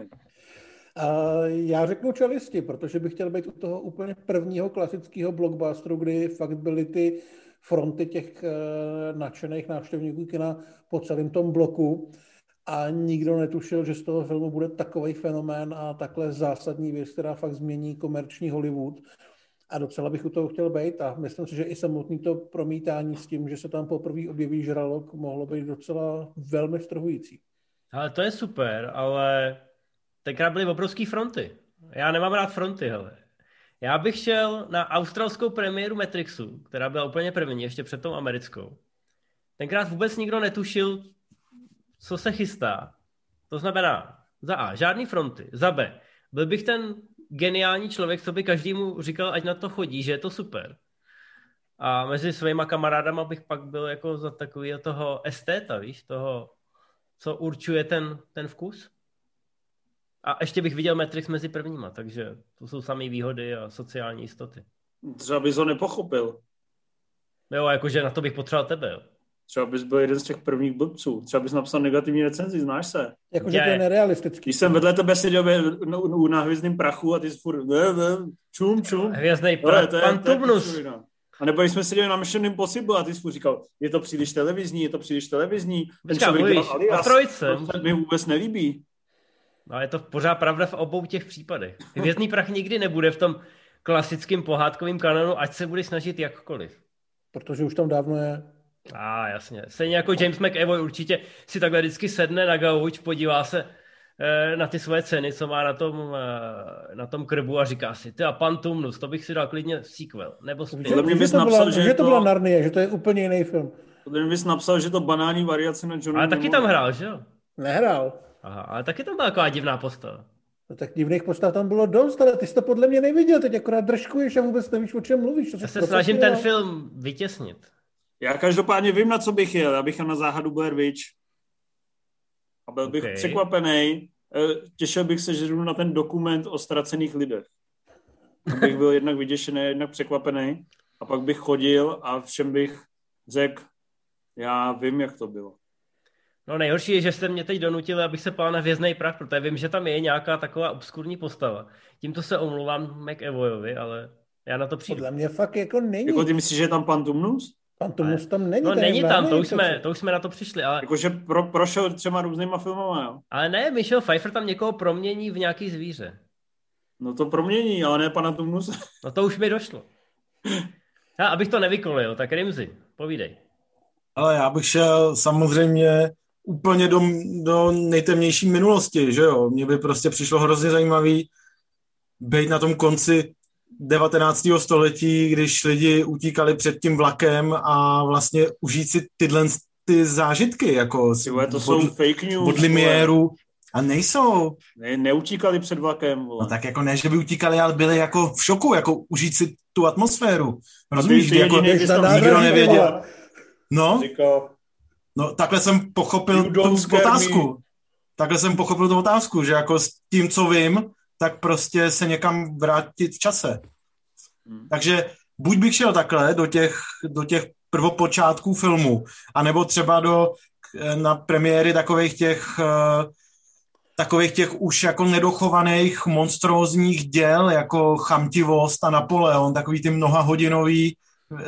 Já řeknu čelisti, protože bych chtěl být u toho úplně prvního klasického blockbusteru, kdy fakt byly ty fronty těch eh, nadšených návštěvníků kina po celém tom bloku a nikdo netušil, že z toho filmu bude takový fenomén a takhle zásadní věc, která fakt změní komerční Hollywood. A docela bych u toho chtěl být a myslím si, že i samotný to promítání s tím, že se tam poprvé objeví žralok, mohlo být docela velmi strhující. Ale to je super, ale tenkrát byly obrovské fronty. Já nemám rád fronty, hele. Já bych šel na australskou premiéru Matrixu, která byla úplně první, ještě před tou americkou. Tenkrát vůbec nikdo netušil, co se chystá. To znamená, za A, žádný fronty, za B, byl bych ten geniální člověk, co by každému říkal, ať na to chodí, že je to super. A mezi svýma kamarádama bych pak byl jako za takový toho estéta, víš, toho, co určuje ten, ten vkus. A ještě bych viděl Matrix mezi prvníma, takže to jsou samé výhody a sociální jistoty. Třeba bys ho nepochopil. Jo, jakože na to bych potřeboval tebe, jo. Třeba bys byl jeden z těch prvních blbců. Třeba bys napsal negativní recenzi, znáš se. Jakože to je nerealistický. Když jsem vedle tebe seděl na, na hvězdném prachu a ty jsi furt ne, ne, čum, čum. Hvězdný prach, pan Tubnus. A nebo když jsme seděli na Mission Impossible a ty jsi říkal, je to příliš televizní, je to příliš televizní. Ten Počká, člověk mluvíš, alias, trojce. To se mi vůbec nelíbí. No je to pořád pravda v obou těch případech. Hvězdný prach nikdy nebude v tom klasickém pohádkovém kanonu, ať se bude snažit jakkoliv. Protože už tam dávno je. A ah, jasně. Stejně jako James McAvoy určitě si takhle vždycky sedne na gauč, podívá se eh, na ty svoje ceny, co má na tom, eh, na tom krbu a říká si, ty a pan Tumnus, to bych si dal klidně sequel. Nebo že, že, bys to napsal, byla, že, že to byla Narnie, že to je úplně jiný film. To bys napsal, že to banální variace na Johnny Ale taky tam hrál, že jo? Nehrál. Aha, ale taky tam byla taková divná postava. No tak divných postav tam bylo dost, ale ty jsi to podle mě neviděl, teď akorát držkuješ a vůbec nevíš, o čem mluvíš. Já se snažím ten film vytěsnit. Já každopádně vím, na co bych jel. Já bych jel na záhadu Blair Witch. A byl bych okay. překvapený. Eh, těšil bych se, že jdu na ten dokument o ztracených lidech. Bych byl jednak vyděšený, jednak překvapený. A pak bych chodil a všem bych řekl, já vím, jak to bylo. No nejhorší je, že jste mě teď donutili, abych se pál na vězný prach, protože vím, že tam je nějaká taková obskurní postava. Tímto se omluvám McEvoyovi, ale já na to přijdu. Podle mě fakt jako není. Jako ty myslíš, že je tam pan Tumnus? Pan Tumnus tam není. No není tam, to už, jsme, to už jsme na to přišli. Ale... Jakože pro, prošel třema různýma filmama, jo? Ale ne, Michel Pfeiffer tam někoho promění v nějaký zvíře. No to promění, ale ne pana Tumnus. No to už mi došlo. Já, abych to nevykolil, tak Rimzi, povídej. Ale já bych šel samozřejmě úplně do, do nejtemnější minulosti, že jo. Mně by prostě přišlo hrozně zajímavý být na tom konci 19. století, když lidi utíkali před tím vlakem a vlastně užít si tyhle ty zážitky, jako Tyhle, to od, jsou fake news. Od Limieru. A nejsou. Ne, neutíkali před vlakem. Vole. No tak jako ne, že by utíkali, ale byli jako v šoku, jako užít si tu atmosféru. Rozumíš, ty, ty jako nikdo nevěděl. No, Říkal, no takhle jsem pochopil tu otázku. Me. Takhle jsem pochopil tu otázku, že jako s tím, co vím, tak prostě se někam vrátit v čase. Hmm. Takže buď bych šel takhle do těch, do těch prvopočátků filmu, anebo třeba do, na premiéry takových těch uh, takových těch už jako nedochovaných monstrózních děl, jako Chamtivost a Napoleon, takový ty mnohahodinový uh,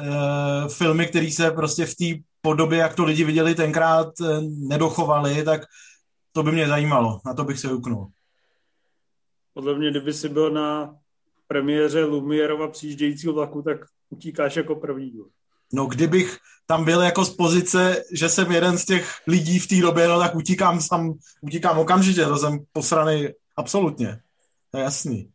filmy, které se prostě v té podobě, jak to lidi viděli tenkrát, uh, nedochovali, tak to by mě zajímalo, na to bych se uknul. Podle mě, kdyby si byl na premiéře Lumierova přijíždějícího vlaku, tak utíkáš jako první. No kdybych tam byl jako z pozice, že jsem jeden z těch lidí v té době, no tak utíkám tam, utíkám okamžitě, to jsem posraný absolutně. To je jasný.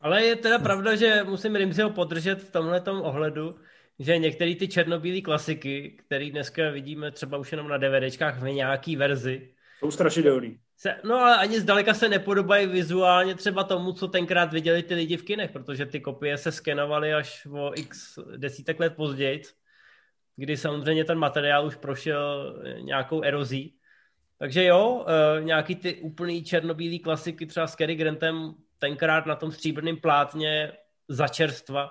Ale je teda pravda, že musím Rimziho podržet v tomhle ohledu, že některé ty černobílé klasiky, které dneska vidíme třeba už jenom na DVDčkách v nějaký verzi, jsou strašidelný se, no ale ani zdaleka se nepodobají vizuálně třeba tomu, co tenkrát viděli ty lidi v kinech, protože ty kopie se skenovaly až o x desítek let později, kdy samozřejmě ten materiál už prošel nějakou erozí. Takže jo, e, nějaký ty úplný černobílý klasiky třeba s Cary Grantem tenkrát na tom stříbrném plátně za čerstva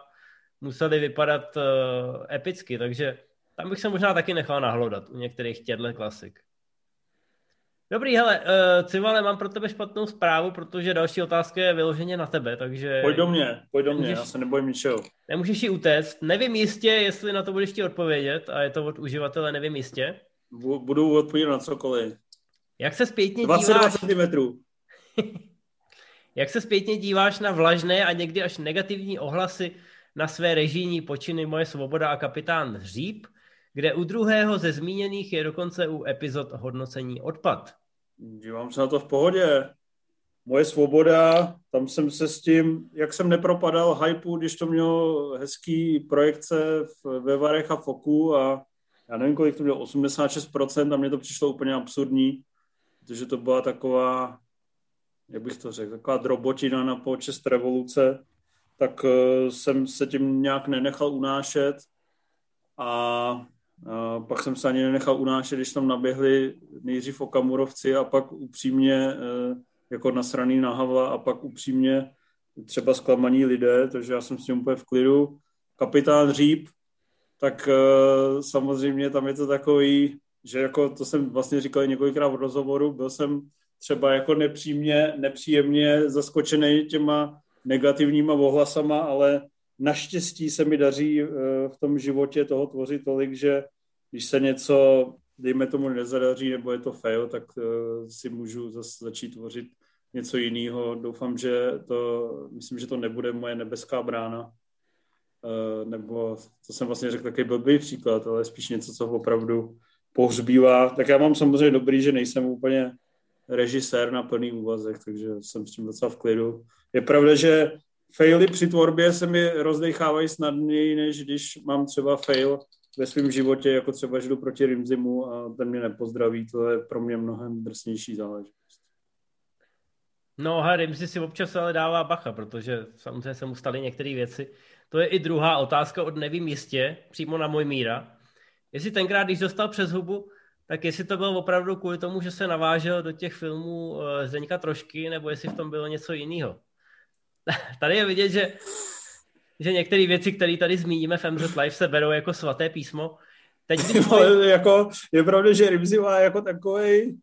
museli vypadat e, epicky, takže tam bych se možná taky nechal nahlodat u některých těchto klasik. Dobrý, hele, uh, Civale, mám pro tebe špatnou zprávu, protože další otázka je vyloženě na tebe, takže... Pojď do mě, pojď do mě, Můžeš- já se nebojím ničeho. Nemůžeš ji utéct. Nevím jistě, jestli na to budeš ti odpovědět, a je to od uživatele, nevím jistě. Bu- Budu odpovědět na cokoliv. Jak se zpětně 22 díváš, cm. jak se zpětně díváš na vlažné a někdy až negativní ohlasy na své režijní počiny Moje svoboda a kapitán Hříb, kde u druhého ze zmíněných je dokonce u epizod hodnocení odpad. Dívám se na to v pohodě. Moje svoboda, tam jsem se s tím, jak jsem nepropadal hypeu, když to mělo hezký projekce v, ve Varech a Foku a já nevím, kolik to mělo, 86% a mně to přišlo úplně absurdní, protože to byla taková, jak bych to řekl, taková drobotina na počest revoluce, tak uh, jsem se tím nějak nenechal unášet a a pak jsem se ani nenechal unášet, když tam naběhli nejdřív Okamurovci a pak upřímně eh, jako nasraný na Havla a pak upřímně třeba zklamaní lidé, takže já jsem s tím úplně v klidu. Kapitán Říp, tak eh, samozřejmě tam je to takový, že jako to jsem vlastně říkal několikrát v rozhovoru, byl jsem třeba jako nepříjemně, nepříjemně zaskočený těma negativníma ohlasama, ale naštěstí se mi daří eh, v tom životě toho tvořit tolik, že když se něco, dejme tomu, nezadaří nebo je to fail, tak uh, si můžu zase začít tvořit něco jiného. Doufám, že to, myslím, že to nebude moje nebeská brána, uh, nebo to jsem vlastně řekl takový blbý příklad, ale spíš něco, co opravdu pohřbívá. Tak já mám samozřejmě dobrý, že nejsem úplně režisér na plný úvazek, takže jsem s tím docela v klidu. Je pravda, že faily při tvorbě se mi rozdechávají snadněji, než když mám třeba fail ve svém životě, jako třeba, že jdu proti Rimzimu a ten mě nepozdraví, to je pro mě mnohem drsnější záležitost. No a Rimzi si občas ale dává bacha, protože samozřejmě se mu staly některé věci. To je i druhá otázka od nevím jistě, přímo na můj míra. Jestli tenkrát, když dostal přes hubu, tak jestli to bylo opravdu kvůli tomu, že se navážel do těch filmů eh, Zdeňka Trošky, nebo jestli v tom bylo něco jiného. Tady je vidět, že, že některé věci, které tady zmíníme v MZ Live, se berou jako svaté písmo. Teď, když Ale jako, je pravda, že Rimzi má jako takovej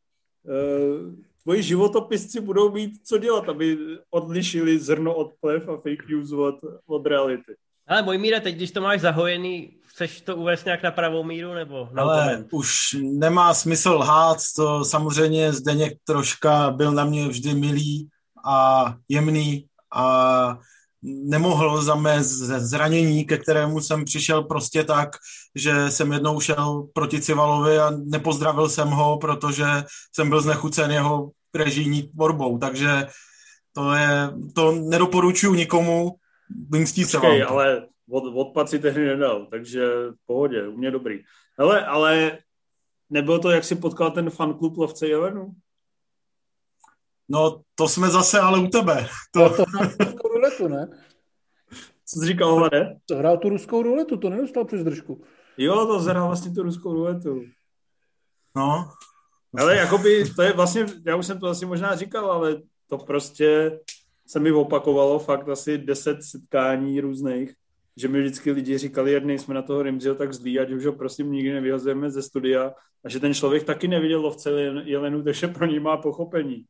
uh, tvoji životopisci budou mít co dělat, aby odlišili zrno od plev a fake news od, od reality. Ale můj míra, teď, když to máš zahojený, chceš to uvést nějak na pravou míru, nebo na Ale už nemá smysl lhát, to samozřejmě Zdeněk troška byl na mě vždy milý a jemný a nemohl za mé zranění, ke kterému jsem přišel prostě tak, že jsem jednou šel proti Civalovi a nepozdravil jsem ho, protože jsem byl znechucen jeho režijní tvorbou, takže to je, to nedoporučuji nikomu, vymstí se vám. Ale od, odpad si tehdy nedal, takže v pohodě, u mě dobrý. Hele, ale nebyl to, jak si potkal ten fanklub Lovce Jelenu? No, to jsme zase ale u tebe. To, To hrál tu ruskou ruletu, ne? Co jsi říkal, Hlade? To hrál tu ruskou ruletu, to nedostal přes držku. Jo, to zahrál vlastně tu ruskou ruletu. no, Ale jakoby, to je vlastně, já už jsem to asi možná říkal, ale to prostě se mi opakovalo fakt asi deset setkání různých, že mi vždycky lidi říkali, jak jsme na toho Rimziho tak zlí, ať už ho prosím nikdy nevyhazujeme ze studia a že ten člověk taky neviděl lovce jelenu, takže pro něj má pochopení.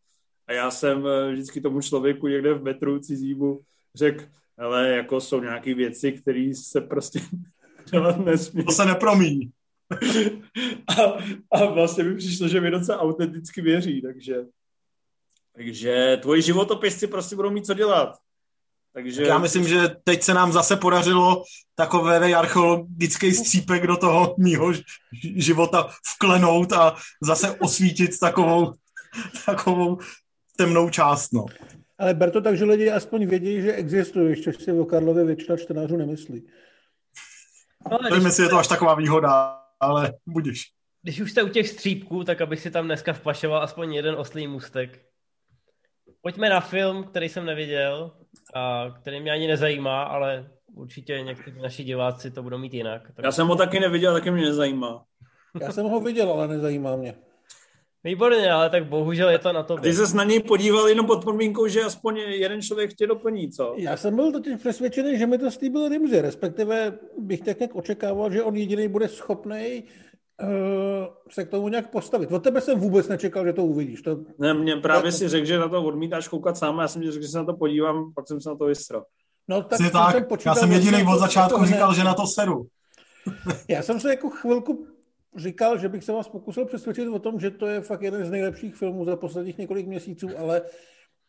A já jsem eh, vždycky tomu člověku někde v metru cizímu řekl, ale jako jsou nějaké věci, které se prostě dělat nesmí. to se nepromíní. a, a vlastně mi přišlo, že mi docela autenticky věří, takže takže tvoji životopisci prostě budou mít co dělat. Takže Já myslím, že teď se nám zase podařilo takové archeologický střípek do toho mýho života vklenout a zase osvítit takovou, takovou temnou část. No. Ale ber to tak, že lidi aspoň vědí, že existuje, což si o Karlově většina čtenářů nemyslí. No, ale Nevím, jestli je to až taková výhoda, ale budíš. když už jste u těch střípků, tak abych si tam dneska vpašoval aspoň jeden oslý můstek. Pojďme na film, který jsem neviděl a který mě ani nezajímá, ale určitě někteří naši diváci to budou mít jinak. Tak... já jsem ho taky neviděl, taky mě nezajímá. Já jsem ho viděl, ale nezajímá mě. Výborně, ale tak bohužel je to na to. Ty ses na něj podíval jenom pod podmínkou, že aspoň jeden člověk tě doplní, co? Já jsem byl totiž přesvědčený, že mi to slíbil Rimzi, respektive bych tak nějak očekával, že on jediný bude schopný se k tomu nějak postavit. Od tebe jsem vůbec nečekal, že to uvidíš. To... Ne, mě právě si řekl, že na to odmítáš koukat sám, já jsem řekl, že se na to podívám, pak jsem se na to vystral. No, tak, tak jsem já jsem jediný od začátku říkal, že na to seru. já jsem se jako chvilku říkal, že bych se vás pokusil přesvědčit o tom, že to je fakt jeden z nejlepších filmů za posledních několik měsíců, ale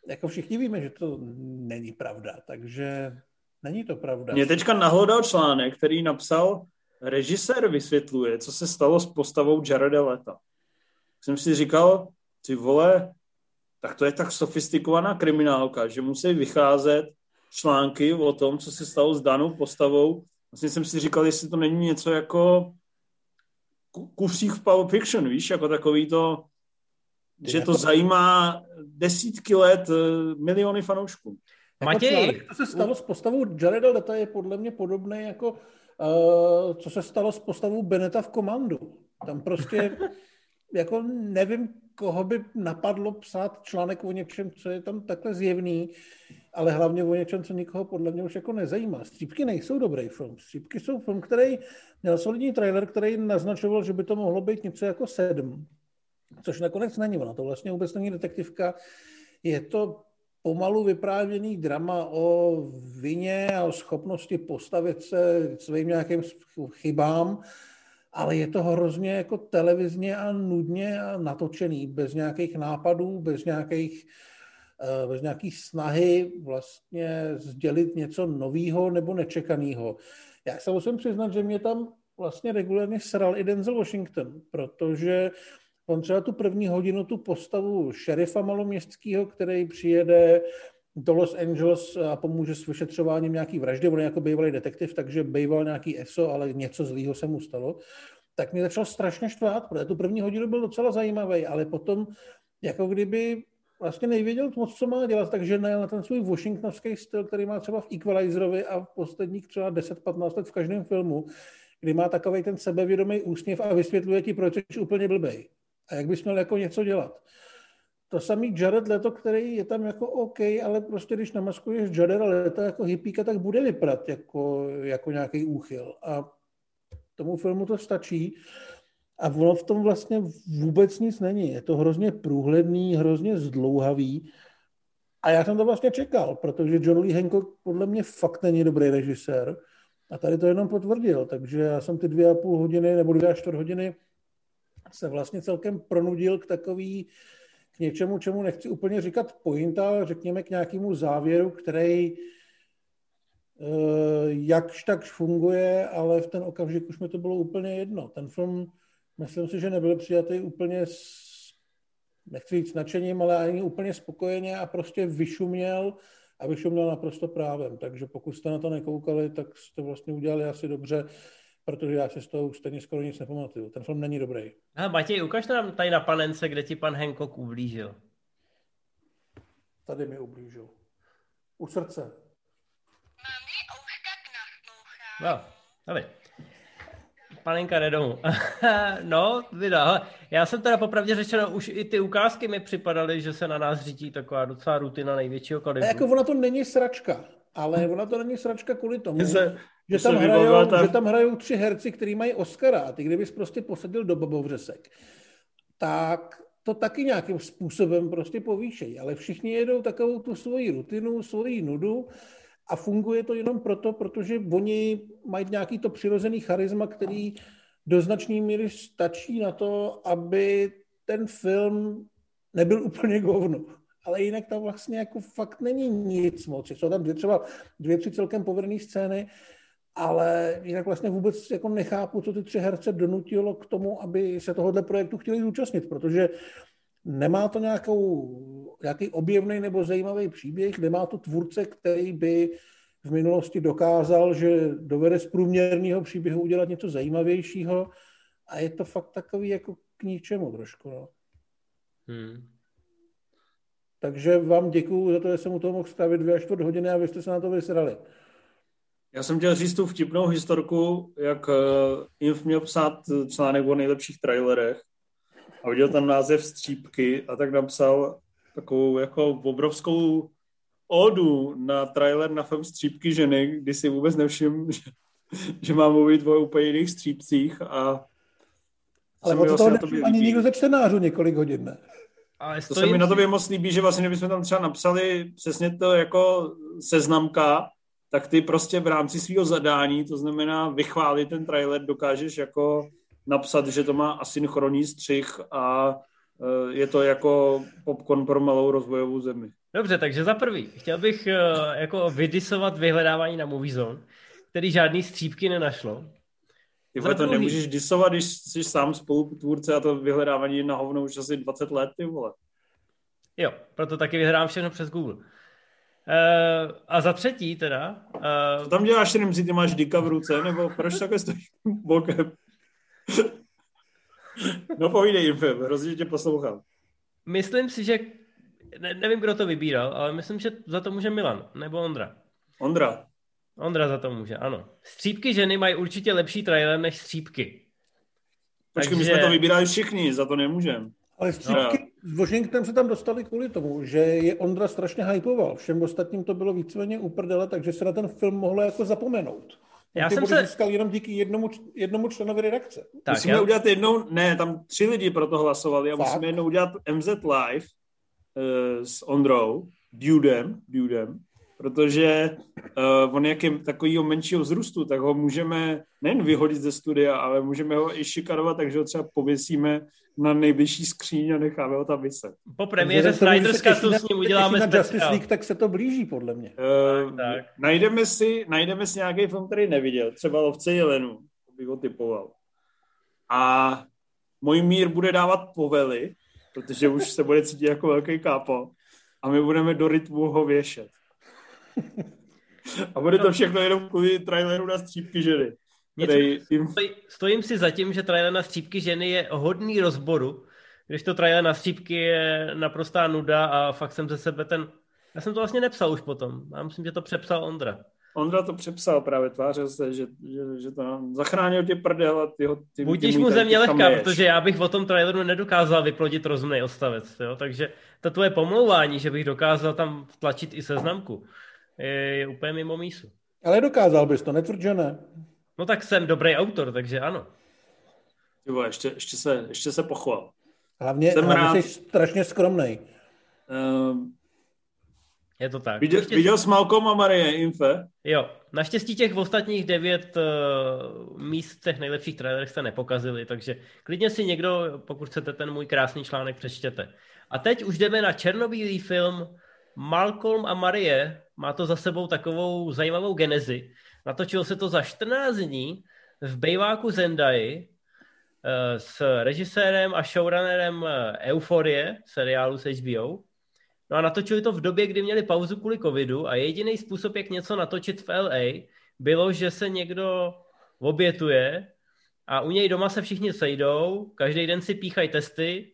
jako všichni víme, že to není pravda, takže není to pravda. Mě teďka nahlodal článek, který napsal režisér vysvětluje, co se stalo s postavou Jareda Leta. Jsem si říkal, ty vole, tak to je tak sofistikovaná kriminálka, že musí vycházet články o tom, co se stalo s danou postavou. Vlastně jsem si říkal, jestli to není něco jako kufřík v Pulp Fiction, víš, jako takový to, že to zajímá desítky let eh, miliony fanoušků. Jako Matěj! to se stalo s postavou Jareda Leta je podle mě podobné jako uh, co se stalo s postavou Beneta v komandu. Tam prostě jako nevím, koho by napadlo psát článek o něčem, co je tam takhle zjevný, ale hlavně o něčem, co nikoho podle mě už jako nezajímá. Střípky nejsou dobrý film. Střípky jsou film, který měl solidní trailer, který naznačoval, že by to mohlo být něco jako sedm. Což nakonec není. Ona to vlastně vůbec není detektivka. Je to pomalu vyprávěný drama o vině a o schopnosti postavit se svým nějakým chybám ale je to hrozně jako televizně a nudně a natočený, bez nějakých nápadů, bez nějakých, eh, bez nějakých snahy vlastně sdělit něco nového nebo nečekaného. Já se musím přiznat, že mě tam vlastně regulárně sral i Denzel Washington, protože on třeba tu první hodinu tu postavu šerifa maloměstského, který přijede do Los Angeles a pomůže s vyšetřováním nějaký vraždy. On je jako bývalý detektiv, takže býval nějaký ESO, ale něco zlýho se mu stalo. Tak mě začal strašně štvát, protože tu první hodinu byl docela zajímavý, ale potom jako kdyby vlastně nevěděl moc, co má dělat, takže najel na ten svůj washingtonovský styl, který má třeba v Equalizerovi a v posledních třeba 10-15 let v každém filmu, kdy má takový ten sebevědomý úsměv a vysvětluje ti, proč jsi úplně blbej. A jak bys měl jako něco dělat. To samý Jared Leto, který je tam jako OK, ale prostě když namaskuješ Jareda Leto jako hippíka, tak bude vypadat jako, jako nějaký úchyl. A tomu filmu to stačí. A ono v tom vlastně vůbec nic není. Je to hrozně průhledný, hrozně zdlouhavý. A já jsem to vlastně čekal, protože John Lee Hancock podle mě fakt není dobrý režisér. A tady to jenom potvrdil. Takže já jsem ty dvě a půl hodiny nebo dvě a čtvrt hodiny se vlastně celkem pronudil k takový k něčemu, čemu nechci úplně říkat pointa, řekněme k nějakému závěru, který eh, jakž tak funguje, ale v ten okamžik už mi to bylo úplně jedno. Ten film, myslím si, že nebyl přijatý úplně s, nechci říct nadšením, ale ani úplně spokojeně a prostě vyšuměl a vyšuměl naprosto právem. Takže pokud jste na to nekoukali, tak jste vlastně udělali asi dobře protože já si z toho už stejně skoro nic nepamatuju. Ten film není dobrý. A Matěj, ukaž nám tady na panence, kde ti pan Hancock ublížil. Tady mi ublížil. U srdce. Mami, a už tak naslouchá. No, dobrý. Panenka jde domů. no, vida. Já jsem teda popravdě řečeno, už i ty ukázky mi připadaly, že se na nás řídí taková docela rutina největšího kalibru. jako ona to není sračka, ale ona to není sračka kvůli tomu, že tam, hrajou, ta... že tam hrajou tři herci, kteří mají Oscara. A ty kdybys prostě posadil do Bobovřesek, tak to taky nějakým způsobem prostě povýšejí. Ale všichni jedou takovou tu svoji rutinu, svoji nudu a funguje to jenom proto, protože oni mají nějaký to přirozený charisma, který do značné míry stačí na to, aby ten film nebyl úplně govno. Ale jinak tam vlastně jako fakt není nic moc. Jsou tam dvě, třeba dvě, tři celkem povedené scény, ale jinak vlastně vůbec jako nechápu, co ty tři herce donutilo k tomu, aby se tohohle projektu chtěli zúčastnit, protože nemá to nějakou, nějaký objevný nebo zajímavý příběh, nemá to tvůrce, který by v minulosti dokázal, že dovede z průměrného příběhu udělat něco zajímavějšího a je to fakt takový jako k ničemu trošku. No. Hmm. Takže vám děkuju za to, že jsem u toho mohl stavit dvě až čtvrt hodiny a vy jste se na to vysrali. Já jsem chtěl říct tu vtipnou historku, jak uh, Inf měl psát článek o nejlepších trailerech a viděl tam název Střípky a tak napsal takovou jako obrovskou ódu na trailer na film Střípky ženy, kdy si vůbec nevšiml, že, že má mluvit o úplně jiných střípcích a Ale mi toho vlastně nevšiml tobě ani líbí. nikdo ze čtenářů několik hodin, ne? Ale To se mi na tobě moc líbí, že vlastně kdybychom tam třeba napsali přesně to jako seznamka, tak ty prostě v rámci svého zadání, to znamená vychválit ten trailer, dokážeš jako napsat, že to má asynchronní střih a eh, je to jako popcorn pro malou rozvojovou zemi. Dobře, takže za prvý, chtěl bych eh, jako vydisovat vyhledávání na Movie Zone, který žádný střípky nenašlo. Ty vole, to nemůžeš disovat, když jsi sám spolutvůrce a to vyhledávání je na hovno už asi 20 let, ty vole. Jo, proto taky vyhrám všechno přes Google. Uh, a za třetí teda, Co uh, tam děláš, Remzi, ty máš dika v ruce, nebo proč takhle stojíš bokem? no povídej, Infim, hrozně tě poslouchám. myslím si, že, ne, nevím, kdo to vybíral, ale myslím, že za to může Milan, nebo Ondra. Ondra, Ondra za to může, ano. Střípky ženy mají určitě lepší trailer než střípky. počkej, my jsme to vybírali všichni, za to nemůžem. Ale střípky s Washingtonem se tam dostali kvůli tomu, že je Ondra strašně hypoval. Všem ostatním to bylo víceméně uprdele, takže se na ten film mohlo jako zapomenout. Já Ty jsem se- získal jenom díky jednomu, jednomu členovi redakce. Tak, musíme já, udělat jednou, ne, tam tři lidi pro to hlasovali a Fakt? musíme jednou udělat MZ Live uh, s Ondrou, Dudem, Dudem, protože uh, on jak je takovýho menšího vzrůstu, tak ho můžeme nejen vyhodit ze studia, ale můžeme ho i šikanovat, takže ho třeba pověsíme na nejbližší skříň a necháme ho tam vyset. po premiéře Snyder's Cutu na- s ním uděláme na Justice speciál. League, tak se to blíží, podle mě. Uh, tak. Najdeme, si, najdeme si nějaký film, který neviděl, třeba Lovce Jelenu, bych ho typoval. A můj mír bude dávat povely, protože už se bude cítit jako velký kápo a my budeme do rytmu ho věšet. A bude to všechno jenom kvůli traileru na střípky ženy. Jim Stoj- Stojím si za tím, že trailer na střípky ženy je hodný rozboru, když to trailer na střípky je naprostá nuda a fakt jsem ze sebe ten... Já jsem to vlastně nepsal už potom. Já myslím, že to přepsal Ondra. Ondra to přepsal právě, tvářil se, že, že, že to zachránil tě prdel a ty ho... Ty, Budíš mu země lehká, protože já bych o tom traileru nedokázal vyplodit rozumný odstavec. Jo? Takže to tvoje pomlouvání, že bych dokázal tam vtlačit i seznamku, je, je úplně mimo mísu. Ale dokázal bys to, netvrd, že ne. No tak jsem dobrý autor, takže ano. Vole, ještě, ještě, se, ještě se pochval. Hlavně, Jsem hlavně rád. jsi strašně skromnej. Uh, Je to tak. viděl, Ještě- viděl s Malcolm a Marie Infe? Jo, naštěstí těch ostatních devět uh, míst těch nejlepších trailerech jste nepokazili, takže klidně si někdo, pokud chcete ten můj krásný článek, přečtěte. A teď už jdeme na černobílý film Malcolm a Marie. Má to za sebou takovou zajímavou genezi. Natočilo se to za 14 dní v bejváku Zendai eh, s režisérem a showrunnerem eh, Euforie, seriálu z HBO. No a natočili to v době, kdy měli pauzu kvůli covidu a jediný způsob, jak něco natočit v LA, bylo, že se někdo obětuje a u něj doma se všichni sejdou, každý den si píchají testy,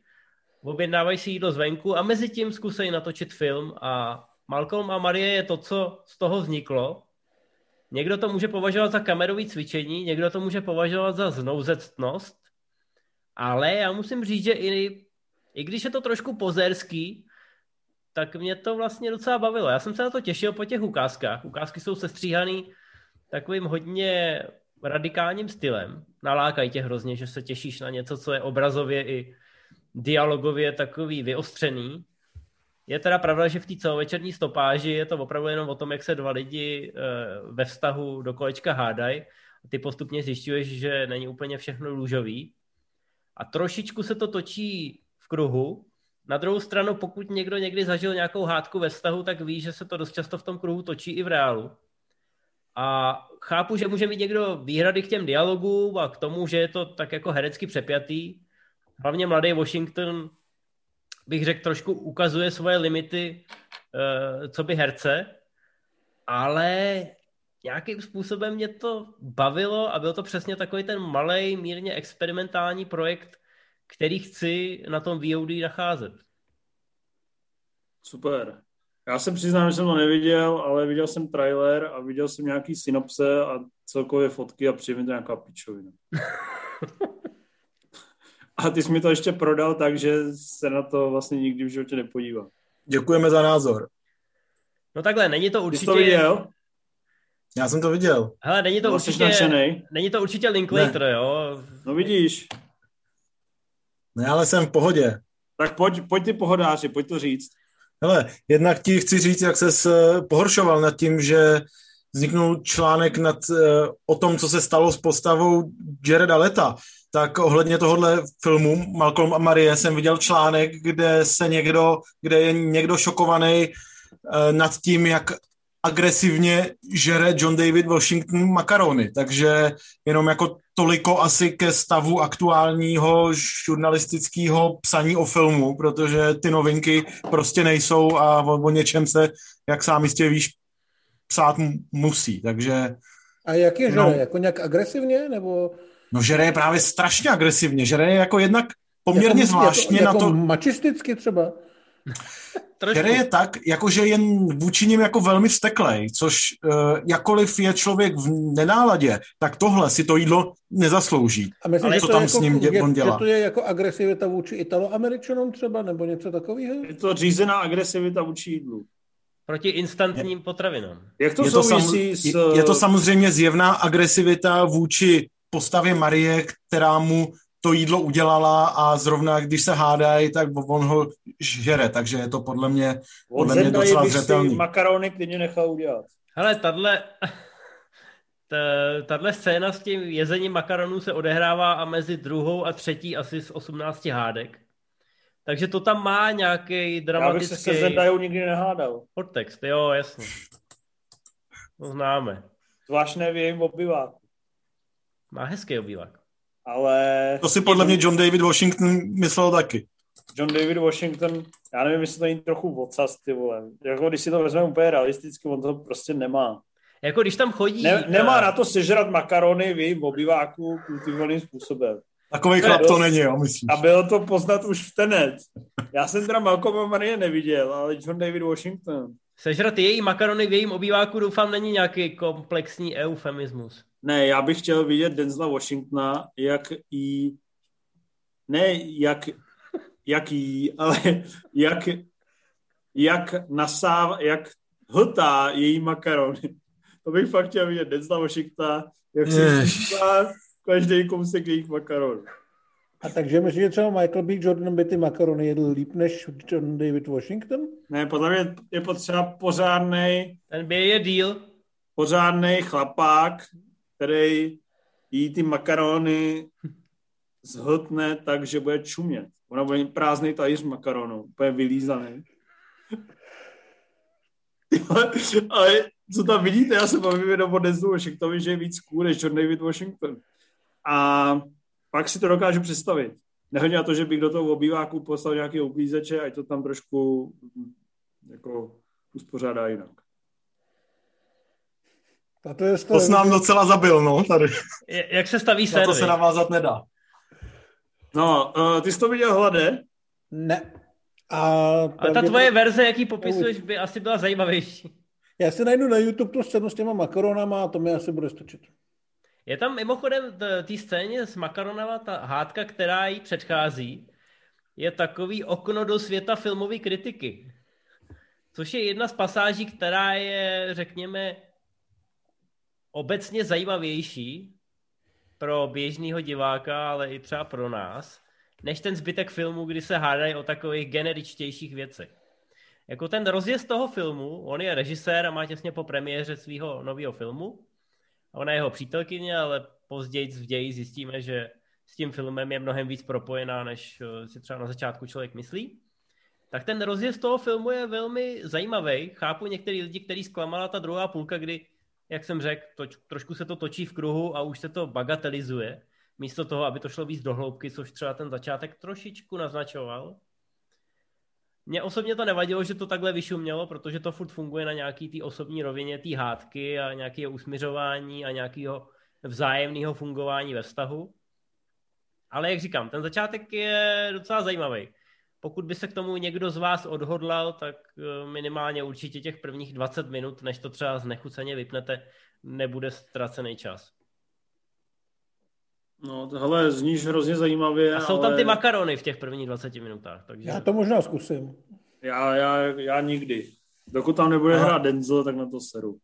objednávají si jídlo zvenku a mezi tím zkusej natočit film a Malcolm a Marie je to, co z toho vzniklo. Někdo to může považovat za kamerový cvičení, někdo to může považovat za znouzectnost, ale já musím říct, že i, i když je to trošku pozerský, tak mě to vlastně docela bavilo. Já jsem se na to těšil po těch ukázkách. Ukázky jsou sestříhaný takovým hodně radikálním stylem. Nalákají tě hrozně, že se těšíš na něco, co je obrazově i dialogově takový vyostřený. Je teda pravda, že v té celovečerní stopáži je to opravdu jenom o tom, jak se dva lidi eh, ve vztahu do kolečka hádají. Ty postupně zjišťuješ, že není úplně všechno růžový. A trošičku se to točí v kruhu. Na druhou stranu, pokud někdo někdy zažil nějakou hádku ve vztahu, tak ví, že se to dost často v tom kruhu točí i v reálu. A chápu, že může mít někdo výhrady k těm dialogům a k tomu, že je to tak jako herecky přepjatý. Hlavně mladý Washington bych řekl, trošku ukazuje svoje limity, uh, co by herce, ale nějakým způsobem mě to bavilo a byl to přesně takový ten malý, mírně experimentální projekt, který chci na tom VOD nacházet. Super. Já se přiznám, že jsem to neviděl, ale viděl jsem trailer a viděl jsem nějaký synopse a celkově fotky a přijde mi to nějaká pičovina. a ty jsi mi to ještě prodal tak, že se na to vlastně nikdy v životě nepodívám. Děkujeme za názor. No takhle, není to Ty určitě... jsi to viděl? Já jsem to viděl. Hele, není to určitě... nadšenej? Není to určitě Linklater, jo? No vidíš. Ne, ale jsem v pohodě. Tak pojď, pojď ty pohodáři, pojď to říct. Hele, jednak ti chci říct, jak ses eh, pohoršoval nad tím, že vzniknul článek nad, eh, o tom, co se stalo s postavou Jareda Leta. Tak ohledně tohohle filmu Malcolm a Marie jsem viděl článek, kde se někdo, kde je někdo šokovaný eh, nad tím, jak agresivně žere John David Washington makarony, takže jenom jako toliko asi ke stavu aktuálního žurnalistického psaní o filmu, protože ty novinky prostě nejsou a o, o něčem se, jak sám jistě víš, psát musí, takže... A jak je žere? No, jako nějak agresivně, nebo... No žere je právě strašně agresivně, žere je jako jednak poměrně jako, zvláštně jako, jako na to... mačisticky třeba? Který je tak, jakože jen vůči ním jako velmi vzteklej, což uh, jakoliv je člověk v nenáladě, tak tohle si to jídlo nezaslouží. A myslím, Ale co tam jako, s ním dě, on dělá. Že to je jako agresivita vůči Italoameričanům třeba, nebo něco takového? Je to řízená agresivita vůči jídlu. Proti instantním potravinám. Jak to je to, sam, s... je to samozřejmě zjevná agresivita vůči postavě Marie, která mu to jídlo udělala a zrovna když se hádají, tak on ho žere, takže je to podle mě, podle mě docela zřetelný. makarony klidně nechal udělat. Hele, tahle, tahle scéna s tím jezením makaronů se odehrává a mezi druhou a třetí asi z 18 hádek. Takže to tam má nějaký dramatický... Já bych se se Zendajou nikdy nehádal. Podtext, jo, jasně. To známe. Zvláštné v jejím obyváku. Má hezký obývák ale... To si podle mě John David Washington myslel taky. John David Washington, já nevím, jestli to není trochu ocas, ty vole. Jako když si to vezmeme úplně realisticky, on to prostě nemá. Jako když tam chodí... Ne, nemá uh... na to sežrat makarony v jejím obyváku kultivovaným způsobem. Takový chlap to není, jo, myslím. A bylo to poznat už v tenet. Já jsem teda Malcolma Marie neviděl, ale John David Washington. Sežrat její makarony v jejím obýváku doufám není nějaký komplexní eufemismus. Ne, já bych chtěl vidět Denzla Washingtona, jak jí, ne jak, jak jí, ale jak, jak nasáv, jak hltá její makarony. To bych fakt chtěl vidět Denzla Washingtona, jak se hltá každý kousek jejich makaronů. A takže myslíš, že třeba Michael B. Jordan by ty makarony jedl líp než John David Washington? Ne, podle mě je potřeba pořádný. Ten by je díl. Pořádný chlapák, který jí ty makarony zhltne tak, že bude čumět. Ona bude prázdný talíř makaronů, úplně vylízaný. Ale co tam vidíte, já se bavím jenom o Denzel Washingtonovi, že je víc cool než John David Washington. A pak si to dokážu představit. Nehledě na to, že bych do toho obýváku poslal nějaký uklízeče, ať to tam trošku jako uspořádá jinak. A to, je to jsi nám docela zabil, no, tady. Jak se staví servis? Na to se navázat nedá. No, uh, ty jsi to viděl hlade? Ne. A, a ta tvoje verze, jaký popisuješ, by asi byla zajímavější. Já si najdu na YouTube tu scénu s těma makaronama a to mi asi bude stačit. Je tam mimochodem té scéně s makaronama ta hádka, která jí předchází, je takový okno do světa filmové kritiky. Což je jedna z pasáží, která je, řekněme, obecně zajímavější pro běžného diváka, ale i třeba pro nás, než ten zbytek filmu, kdy se hádají o takových generičtějších věcech. Jako ten rozjezd toho filmu, on je režisér a má těsně po premiéře svého nového filmu. Ona je jeho přítelkyně, ale později v ději zjistíme, že s tím filmem je mnohem víc propojená, než eh, si třeba na začátku člověk myslí. Tak ten rozjezd toho filmu je velmi zajímavý. Chápu některý lidi, kteří zklamala ta druhá půlka, kdy jak jsem řekl, to, trošku se to točí v kruhu a už se to bagatelizuje, místo toho, aby to šlo víc do hloubky, což třeba ten začátek trošičku naznačoval. Mně osobně to nevadilo, že to takhle vyšumělo, protože to furt funguje na nějaký té osobní rovině, té hádky a nějakého usměřování a nějakého vzájemného fungování ve vztahu. Ale jak říkám, ten začátek je docela zajímavý pokud by se k tomu někdo z vás odhodlal, tak eh, minimálně určitě těch prvních 20 minut, než to třeba znechuceně vypnete, nebude ztracený čas. No, tohle zníš hrozně zajímavě. A jsou ale... tam ty makarony v těch prvních 20 minutách. Takže... Já to možná zkusím. Já, já, já nikdy. Dokud tam nebude Aha. hrát Denzel, tak na to seru.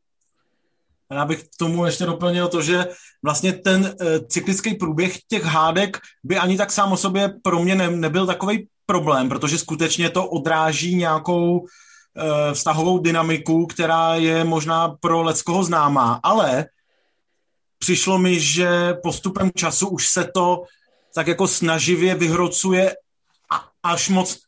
Já bych k tomu ještě doplnil to, že vlastně ten e, cyklický průběh těch hádek by ani tak sám o sobě pro mě ne, nebyl takový problém, protože skutečně to odráží nějakou e, vztahovou dynamiku, která je možná pro Leckoho známá, ale přišlo mi, že postupem času už se to tak jako snaživě vyhrocuje až moc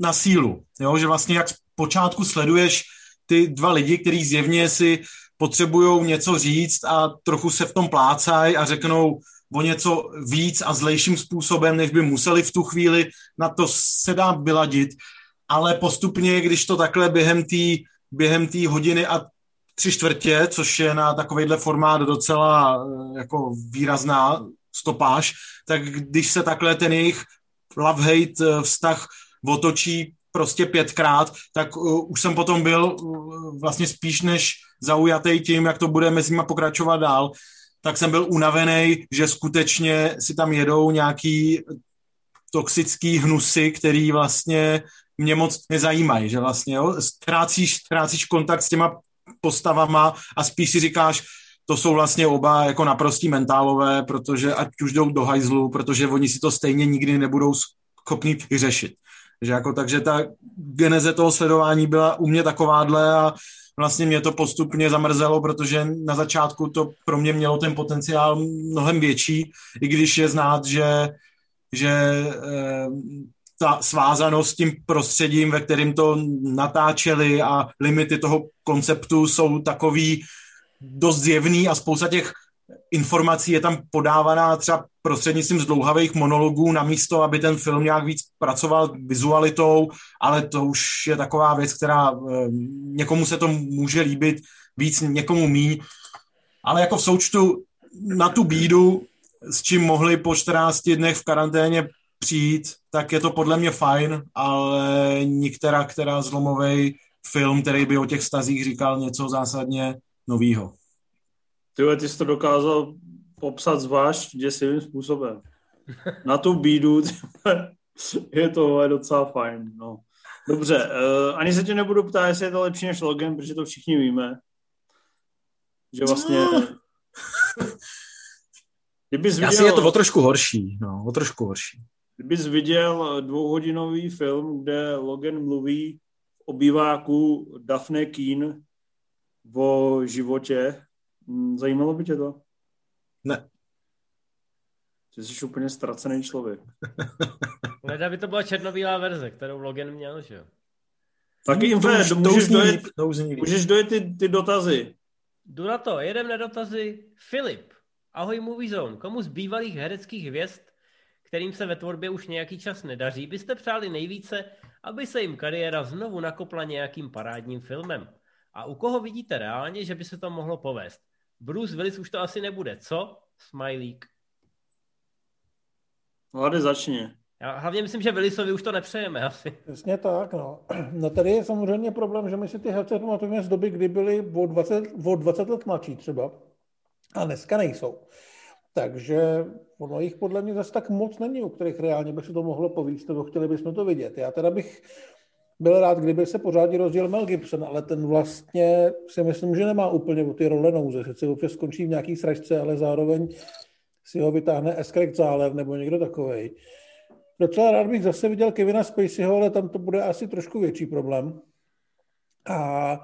na sílu. Jo? Že vlastně jak z počátku sleduješ ty dva lidi, kteří zjevně si potřebují něco říct a trochu se v tom plácají a řeknou o něco víc a zlejším způsobem, než by museli v tu chvíli, na to se dá vyladit, ale postupně, když to takhle během té během tý hodiny a tři čtvrtě, což je na takovýhle formát docela eh, jako výrazná stopáž, tak když se takhle ten jejich love-hate eh, vztah otočí prostě pětkrát, tak uh, už jsem potom byl vlastně spíš než zaujatý tím, jak to bude mezi nimi pokračovat dál, tak jsem byl unavený, že skutečně si tam jedou nějaký toxický hnusy, který vlastně mě moc nezajímají, že vlastně jo, ztrácíš, ztrácíš kontakt s těma postavama a spíš si říkáš, to jsou vlastně oba jako naprostí mentálové, protože ať už jdou do hajzlu, protože oni si to stejně nikdy nebudou schopni vyřešit. Že jako, takže ta geneze toho sledování byla u mě takováhle a vlastně mě to postupně zamrzelo, protože na začátku to pro mě mělo ten potenciál mnohem větší, i když je znát, že, že e, ta svázanost s tím prostředím, ve kterým to natáčeli a limity toho konceptu jsou takový dost zjevný a spousta těch informací je tam podávaná třeba prostřednictvím zdlouhavých monologů na místo, aby ten film nějak víc pracoval vizualitou, ale to už je taková věc, která eh, někomu se to může líbit víc, někomu míň. Ale jako v součtu na tu bídu, s čím mohli po 14 dnech v karanténě přijít, tak je to podle mě fajn, ale některá, která zlomový film, který by o těch stazích říkal něco zásadně novýho. Ty, ty jsi to dokázal popsat zvlášť děsivým způsobem. Na tu bídu je to docela fajn. No. Dobře, uh, ani se tě nebudu ptát, jestli je to lepší než Logan, protože to všichni víme. Že vlastně... Kdybys viděl, Asi je to o trošku horší. No, o trošku horší. Kdybys viděl dvouhodinový film, kde Logan mluví v obýváku Daphne Keen o životě, zajímalo by tě to? Ne. Ty jsi úplně ztracený člověk. Leda by to byla černobílá verze, kterou Logan měl, že jo? Taky jim můžeš, můžeš, dojet, můžeš dojet ty, ty dotazy. Jdu na to, jedem na dotazy. Filip, ahoj Movie Zone. Komu z bývalých hereckých hvězd, kterým se ve tvorbě už nějaký čas nedaří, byste přáli nejvíce, aby se jim kariéra znovu nakopla nějakým parádním filmem? A u koho vidíte reálně, že by se to mohlo povést? Bruce Willis už to asi nebude, co? Smileyk. Hlady začně. Já hlavně myslím, že Willisovi už to nepřejeme asi. Přesně tak, no. No tady je samozřejmě problém, že my si ty herce pamatujeme z doby, kdy byli o 20, o 20 let mladší třeba. A dneska nejsou. Takže ono jich podle mě zase tak moc není, u kterých reálně by se to mohlo povíct, nebo chtěli bychom to vidět. Já teda bych byl rád, kdyby se pořádně rozdělil Mel Gibson, ale ten vlastně si myslím, že nemá úplně o ty role nouze. Sice občas skončí v nějaký sračce, ale zároveň si ho vytáhne Eskrek Zálev nebo někdo takovej. Docela rád bych zase viděl Kevina Spaceyho, ale tam to bude asi trošku větší problém. A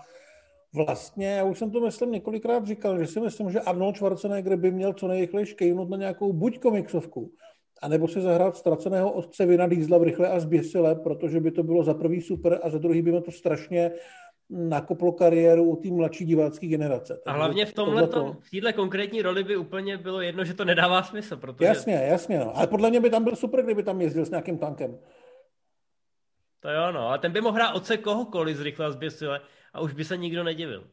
vlastně, já už jsem to myslím několikrát říkal, že si myslím, že Arnold Schwarzenegger by měl co nejrychleji kejnout na nějakou buď komiksovku, anebo si zahrát ztraceného otce Vina Diesla v rychle a zběsile, protože by to bylo za prvý super a za druhý by to strašně nakoplo kariéru u té mladší divácké generace. Takže a hlavně v tomhle, to... v této konkrétní roli by úplně bylo jedno, že to nedává smysl. Protože... Jasně, jasně. No. Ale podle mě by tam byl super, kdyby tam jezdil s nějakým tankem. To jo, no. A ten by mohl hrát oce kohokoliv z rychle a zběsile a už by se nikdo nedivil.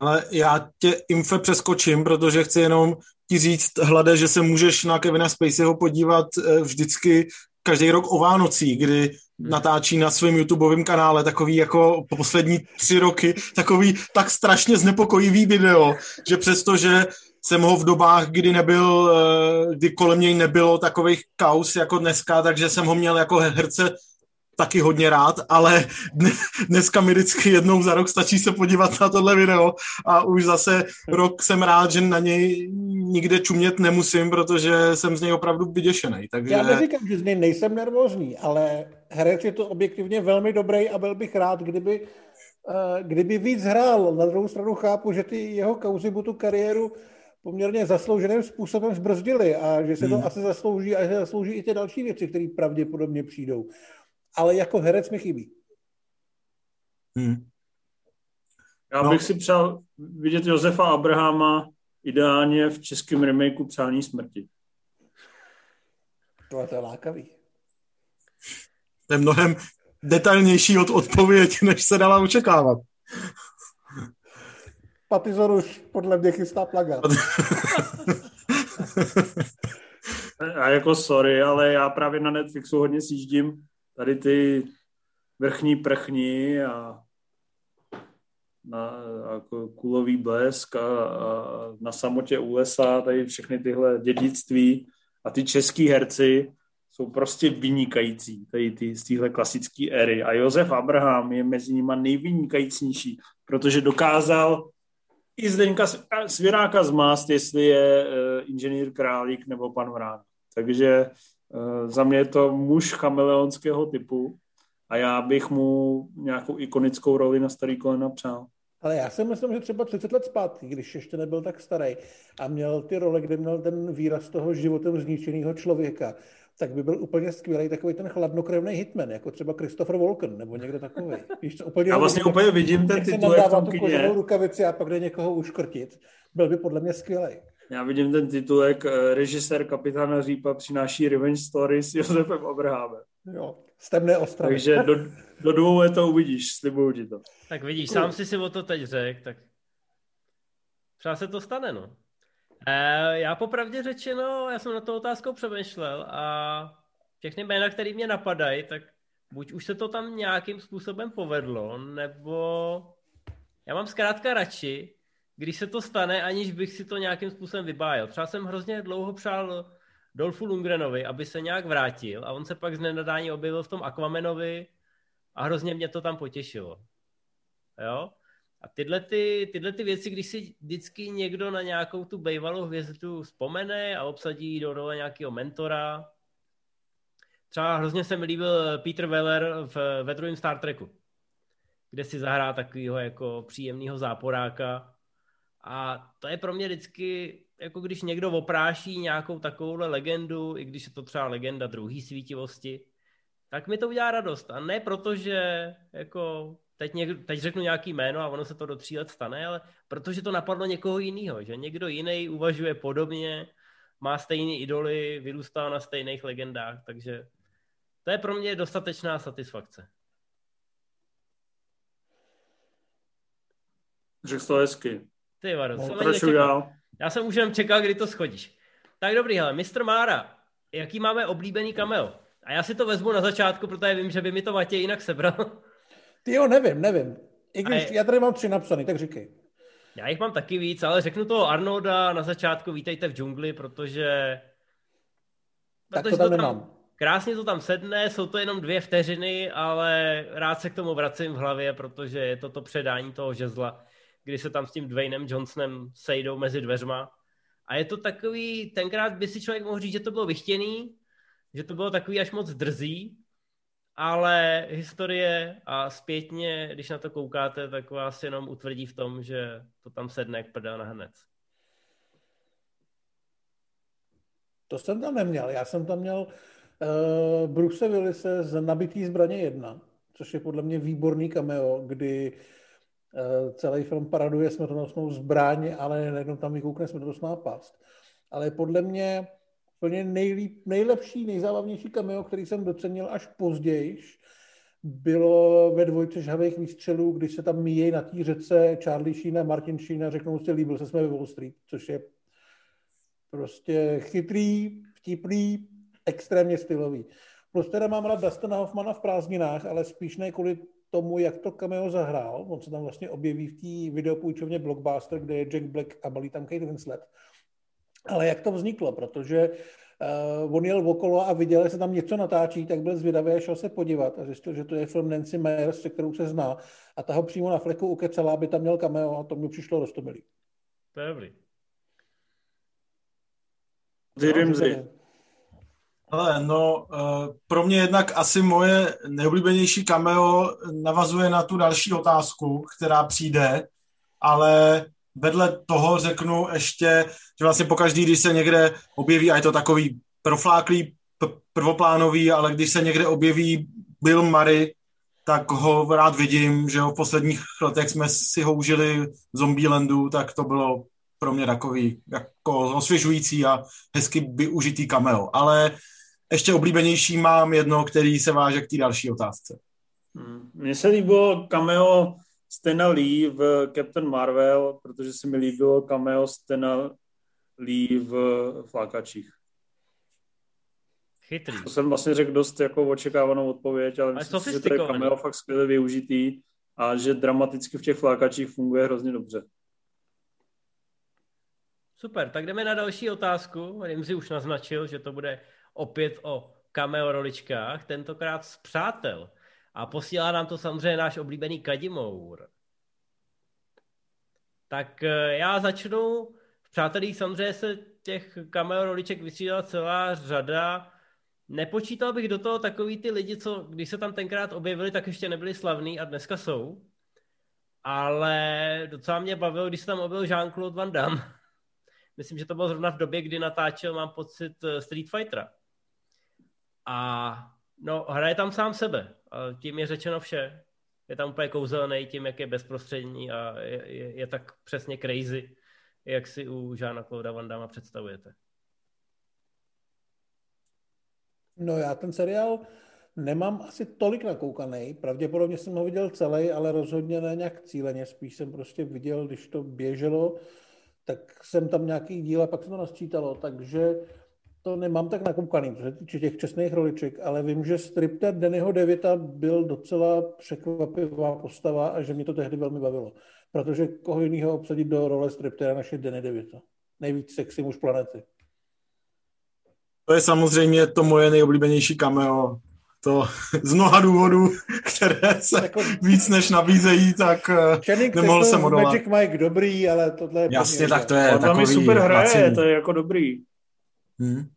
Ale já tě infe přeskočím, protože chci jenom ti říct, hlade, že se můžeš na Kevina Spaceyho podívat eh, vždycky každý rok o Vánocí, kdy hmm. natáčí na svém YouTubeovém kanále takový jako poslední tři roky, takový tak strašně znepokojivý video, že přesto, že jsem ho v dobách, kdy nebyl, eh, kdy kolem něj nebylo takových kaus jako dneska, takže jsem ho měl jako herce taky hodně rád, ale dneska mi vždycky jednou za rok stačí se podívat na tohle video a už zase rok jsem rád, že na něj nikde čumět nemusím, protože jsem z něj opravdu vyděšený. Takže... Já neříkám, že z něj nejsem nervózní, ale herec je to objektivně velmi dobrý a byl bych rád, kdyby, eh, kdyby víc hrál. Na druhou stranu chápu, že ty jeho kauzy mu tu kariéru poměrně zaslouženým způsobem zbrzdili a že se to hmm. asi zaslouží a že zaslouží i ty další věci, které pravděpodobně přijdou. Ale jako herec mi chybí. Hmm. Já bych no. si přál vidět Josefa Abrahama ideálně v českém remakeu Přání smrti. To je lákavý. To je mnohem detailnější od odpověď, než se dala očekávat. Patizor už podle mě chystá plagát. a jako sorry, ale já právě na Netflixu hodně sjíždím tady ty vrchní prchni a na jako kulový blesk a, a na samotě USA, tady všechny tyhle dědictví a ty český herci jsou prostě vynikající tady ty, z téhle klasické éry. A Josef Abraham je mezi nimi nejvynikajícnější, protože dokázal i Zdeňka Svěráka zmást, jestli je uh, inženýr Králík nebo pan Vrán. Takže za mě je to muž chameleonského typu a já bych mu nějakou ikonickou roli na starý kolena přál. Ale já si myslím, že třeba 30 let zpátky, když ještě nebyl tak starý a měl ty role, kde měl ten výraz toho životem zničeného člověka, tak by byl úplně skvělý takový ten chladnokrevný hitman, jako třeba Christopher Walken, nebo někdo takový. Víš, co, úplně Já vlastně úplně vidím ten titulek v tom kině. rukavici a pak jde někoho uškrtit. Byl by podle mě skvělý. Já vidím ten titulek, eh, režisér kapitána Řípa přináší revenge story s Josefem Abrahamem. Jo, z temné ostravy. Takže do, do dvou let to uvidíš, slibuju ti to. Tak vidíš, sám si si o to teď řekl, tak třeba se to stane, no. E, já popravdě řečeno, já jsem na to otázkou přemýšlel a všechny jména, které mě napadají, tak buď už se to tam nějakým způsobem povedlo, nebo já mám zkrátka radši, když se to stane, aniž bych si to nějakým způsobem vybájel. Třeba jsem hrozně dlouho přál Dolfu Lungrenovi, aby se nějak vrátil a on se pak z nenadání objevil v tom Aquamanovi a hrozně mě to tam potěšilo. Jo? A tyhle, ty, tyhle ty věci, když si vždycky někdo na nějakou tu bejvalou hvězdu vzpomene a obsadí do role nějakého mentora, třeba hrozně se mi líbil Peter Weller v, ve druhém Star Treku, kde si zahrá takového jako příjemného záporáka. A to je pro mě vždycky, jako když někdo opráší nějakou takovouhle legendu, i když je to třeba legenda druhé svítivosti, tak mi to udělá radost. A ne proto, že jako teď, něk, teď řeknu nějaký jméno a ono se to do tří let stane, ale protože to napadlo někoho jiného, že někdo jiný uvažuje podobně, má stejné idoly, vyrůstá na stejných legendách, takže to je pro mě dostatečná satisfakce. Řekl to hezky. Ty vado, no, jsem dál. Já jsem už jen čekal, kdy to schodíš. Tak dobrý, hele, Mr. Mára, jaký máme oblíbený cameo? A já si to vezmu na začátku, protože vím, že by mi to Matěj jinak sebral. Ty jo, nevím, nevím. I když je... já tady mám tři napsaný, tak říkej. Já jich mám taky víc, ale řeknu toho Arnolda na začátku, vítejte v džungli, protože... Tak protože to tam, to tam nemám. Krásně to tam sedne, jsou to jenom dvě vteřiny, ale rád se k tomu vracím v hlavě, protože je to to předání toho žezla, kdy se tam s tím Dwaynem Johnsonem sejdou mezi dveřma. A je to takový, tenkrát by si člověk mohl říct, že to bylo vychtěný, že to bylo takový až moc drzý, ale historie a zpětně, když na to koukáte, tak vás jenom utvrdí v tom, že to tam sedne jak prdel na hned. To jsem tam neměl. Já jsem tam měl uh, Bruce Willise z Nabitý zbraně 1, což je podle mě výborný cameo, kdy uh, celý film paraduje smrtonosnou zbraň, ale nejenom tam vykoukne smrtonosná past. Ale podle mě úplně nejlíp, nejlepší, nejzábavnější cameo, který jsem docenil až později, bylo ve dvojce žhavých výstřelů, když se tam míjejí na té řece Charlie Sheen a Martin Sheen a řeknou si, líbil se jsme ve Wall Street, což je prostě chytrý, vtipný, extrémně stylový. Plus teda mám rád Dustina Hoffmana v prázdninách, ale spíš ne kvůli tomu, jak to cameo zahrál. On se tam vlastně objeví v té videopůjčovně Blockbuster, kde je Jack Black a balí tam Kate Winslet ale jak to vzniklo, protože Uh, on jel okolo a viděl, že se tam něco natáčí, tak byl zvědavý a šel se podívat a zjistil, že to je film Nancy Myers, se kterou se zná. A ta ho přímo na fleku ukecela, aby tam měl cameo a to mi přišlo rostomilý. To je dobrý. Ty Rimsey. Ale no, eh, pro mě jednak asi moje nejoblíbenější cameo navazuje na tu další otázku, která přijde, ale vedle toho řeknu ještě, že vlastně pokaždý, když se někde objeví, a je to takový profláklý, prvoplánový, ale když se někde objeví Bill Murray, tak ho rád vidím, že ho v posledních letech jsme si ho užili v Zombielandu, tak to bylo pro mě takový jako osvěžující a hezky využitý cameo. Ale ještě oblíbenější mám jedno, který se váže k té další otázce. Hmm. Mně se líbilo cameo Stena Lee v Captain Marvel, protože se mi líbilo cameo Stena Lee v Flákačích. Chytrý. To jsem vlastně řekl dost jako očekávanou odpověď, ale Ale myslím si, že to je sofistikovaný. cameo fakt skvěle využitý a že dramaticky v těch Flákačích funguje hrozně dobře. Super, tak jdeme na další otázku. Rimzi už naznačil, že to bude opět o cameo roličkách, tentokrát z Přátel. A posílá nám to samozřejmě náš oblíbený Kadimour. Tak eh, já začnu. V Přátelích samozřejmě se těch cameo roliček vystřídala celá řada. Nepočítal bych do toho takový ty lidi, co když se tam tenkrát objevili, tak ještě nebyli slavní a dneska jsou. Ale docela mě bavilo, když se tam objevil Jean-Claude Van Damme. Myslím, že to bylo zrovna v době, kdy natáčel, mám pocit, eh, Street Fightera. A no, hraje tam sám sebe. A tím je řečeno vše. Je tam úplně kouzelný tím, jak je bezprostřední a je, je, je tak přesně crazy, jak si u Žána Clauda Van Damme představujete. No já ten seriál nemám asi tolik nakoukaný. Pravděpodobně jsem ho viděl celý, ale rozhodně ne nějak cíleně. Spíš jsem prostě viděl, když to běželo, tak jsem tam nějaký díl a pak se to nasčítalo, takže to nemám tak nakoukaný, co se týče těch čestných roliček, ale vím, že stripter Dannyho Devita byl docela překvapivá postava a že mě to tehdy velmi bavilo. Protože koho jiného obsadit do role striptera než je Danny Devito. Nejvíc sexy muž planety. To je samozřejmě to moje nejoblíbenější cameo. To z mnoha důvodů, které se Jako- víc než nabízejí, tak eh, Channing nemohl Tatum jsem odolat. Magic Mike dobrý, ale tohle je... Jasně, tak to je On takový super hraje, to je jako dobrý. Hmm.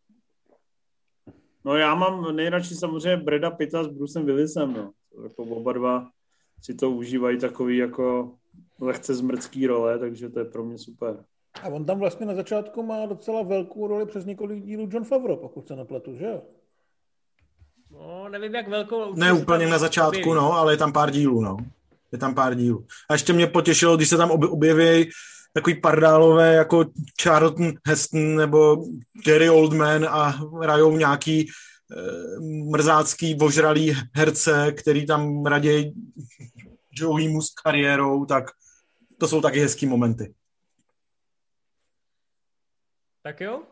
No já mám nejradši samozřejmě Breda Pitta s Brucem Willisem, no. Jako oba dva si to užívají takový jako lehce zmrdský role, takže to je pro mě super. A on tam vlastně na začátku má docela velkou roli přes několik dílů John Favreau, pokud se nepletu, že jo? No, nevím, jak velkou... Ne úplně na začátku, objeví. no, ale je tam pár dílů, no. Je tam pár dílů. A ještě mě potěšilo, když se tam ob- objeví takový pardálové jako Charlton Heston nebo Gary Oldman a hrajou nějaký eh, mrzácký, božralý herce, který tam raději Joeymu s kariérou, tak to jsou taky hezký momenty. Tak jo.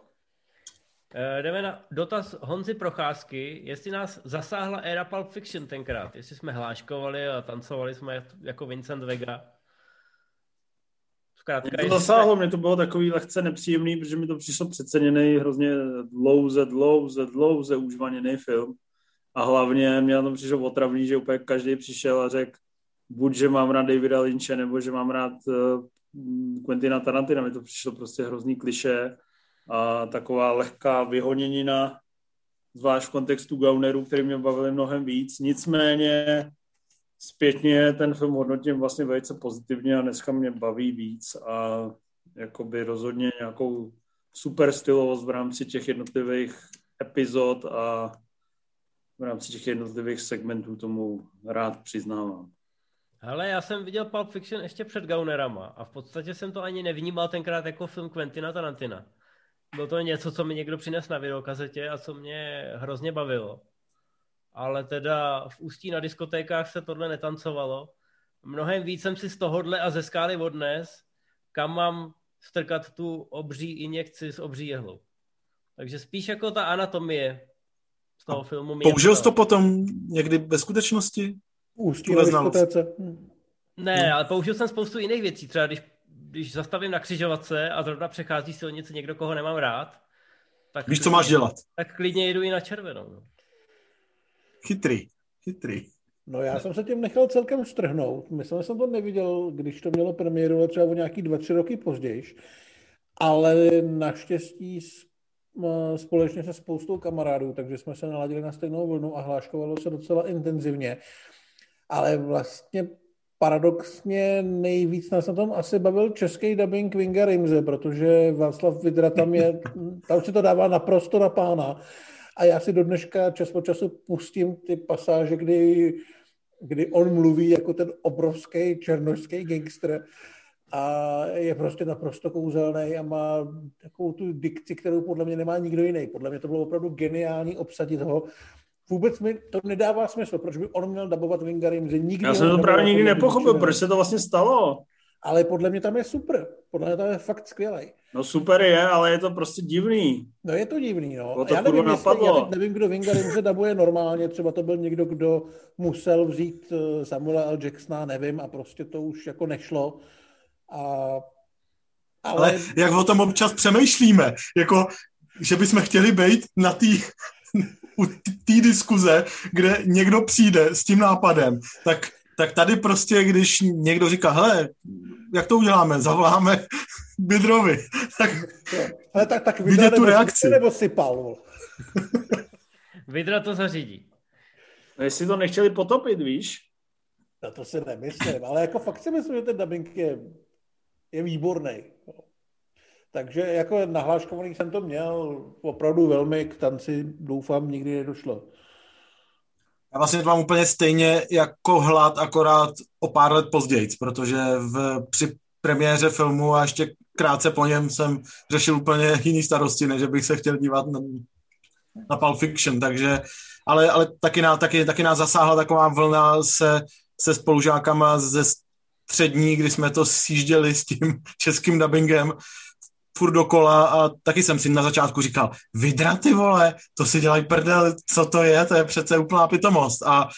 Eh, Jdeme na dotaz Honzy Procházky, jestli nás zasáhla éra Pulp Fiction tenkrát, jestli jsme hláškovali a tancovali jsme jako Vincent Vega. Zkrátka, Mě to zasáhlo, mě to bylo takový lehce nepříjemný, protože mi to přišlo přeceněný, hrozně dlouze, dlouze, dlouze užvaněný film. A hlavně mě na tom přišlo otravný, že úplně každý přišel a řekl, buď, že mám rád Davida Lynche, nebo že mám rád uh, Quentina Tarantina. Mi to přišlo prostě hrozný kliše a taková lehká vyhoněnina, zvlášť v kontextu Gaunerů, který mě bavili mnohem víc. Nicméně zpětně ten film hodnotím vlastně velice pozitivně a dneska mě baví víc a jakoby rozhodně nějakou super stylovost v rámci těch jednotlivých epizod a v rámci těch jednotlivých segmentů tomu rád přiznávám. Hele, já jsem viděl Pulp Fiction ještě před Gaunerama a v podstatě jsem to ani nevnímal tenkrát jako film Quentina Tarantina. Bylo to něco, co mi někdo přines na videokazetě a co mě hrozně bavilo. Ale teda v Ústí na diskotékách se tohle netancovalo. Mnohem víc jsem si z tohohle a ze skály odnes, kam mám strkat tu obří injekci s obří jehlou. Takže spíš jako ta anatomie z toho filmu. mě Použil jsi to potom někdy ve skutečnosti? Ústí na diskotéce. Ne, ale použil jsem spoustu jiných věcí. Třeba když, když zastavím na křižovatce a zrovna přechází silnice někdo, koho nemám rád, tak Víš, co máš dělat. Tak klidně jedu i na červenou. No. Chytrý, chytrý. No já jsem se tím nechal celkem strhnout. Myslím, že jsem to neviděl, když to mělo premiéru, ale třeba o nějaký dva, tři roky později. Ale naštěstí m, společně se spoustou kamarádů, takže jsme se naladili na stejnou vlnu a hláškovalo se docela intenzivně. Ale vlastně paradoxně nejvíc nás na tom asi bavil český dubbing Winga Rimze, protože Václav Vidra tam je, tam si to dává naprosto na pána. A já si do dneška čas po času pustím ty pasáže, kdy, kdy on mluví jako ten obrovský černošský gangster a je prostě naprosto kouzelný a má takovou tu dikci, kterou podle mě nemá nikdo jiný. Podle mě to bylo opravdu geniální obsadit ho. Vůbec mi to nedává smysl, proč by on měl dabovat Wingarim, že nikdy Já jsem to právě nikdy nepochopil, proč se to vlastně stalo. Ale podle mě tam je super. Podle mě tam je fakt skvělý. No super je, ale je to prostě divný. No je to divný, no. To já, nevím, jestli, já teď nevím, kdo Wingarim se dabuje normálně, třeba to byl někdo, kdo musel vzít eh, Samuela L. Jacksona, nevím, a prostě to už jako nešlo. A, ale, Ale jak o tom občas přemýšlíme, jako, že bychom chtěli být na té u té diskuze, kde někdo přijde s tím nápadem, tak, tak tady prostě, když někdo říká, hele, jak to uděláme, zavoláme Bydrovi, tak ale tak, tak vidět tu nebo, reakci. nebo sypal. Vidra to zařídí. No, jestli to nechtěli potopit, víš? No to si nemyslím, ale jako fakt si myslím, že ten dubbing je, je výborný. Takže jako nahláškovaný jsem to měl opravdu velmi k tanci, doufám, nikdy nedošlo. Já vlastně to mám úplně stejně jako hlad, akorát o pár let později, protože v, při premiéře filmu a ještě krátce po něm jsem řešil úplně jiný starosti, než bych se chtěl dívat na, na Pulp Fiction, takže, ale, ale taky, nás, taky, taky nás zasáhla taková vlna se, se spolužákama ze střední, kdy jsme to sjížděli s tím českým dubbingem furt dokola a taky jsem si na začátku říkal, vydra ty vole, to si dělají prdel, co to je, to je přece úplná pitomost. A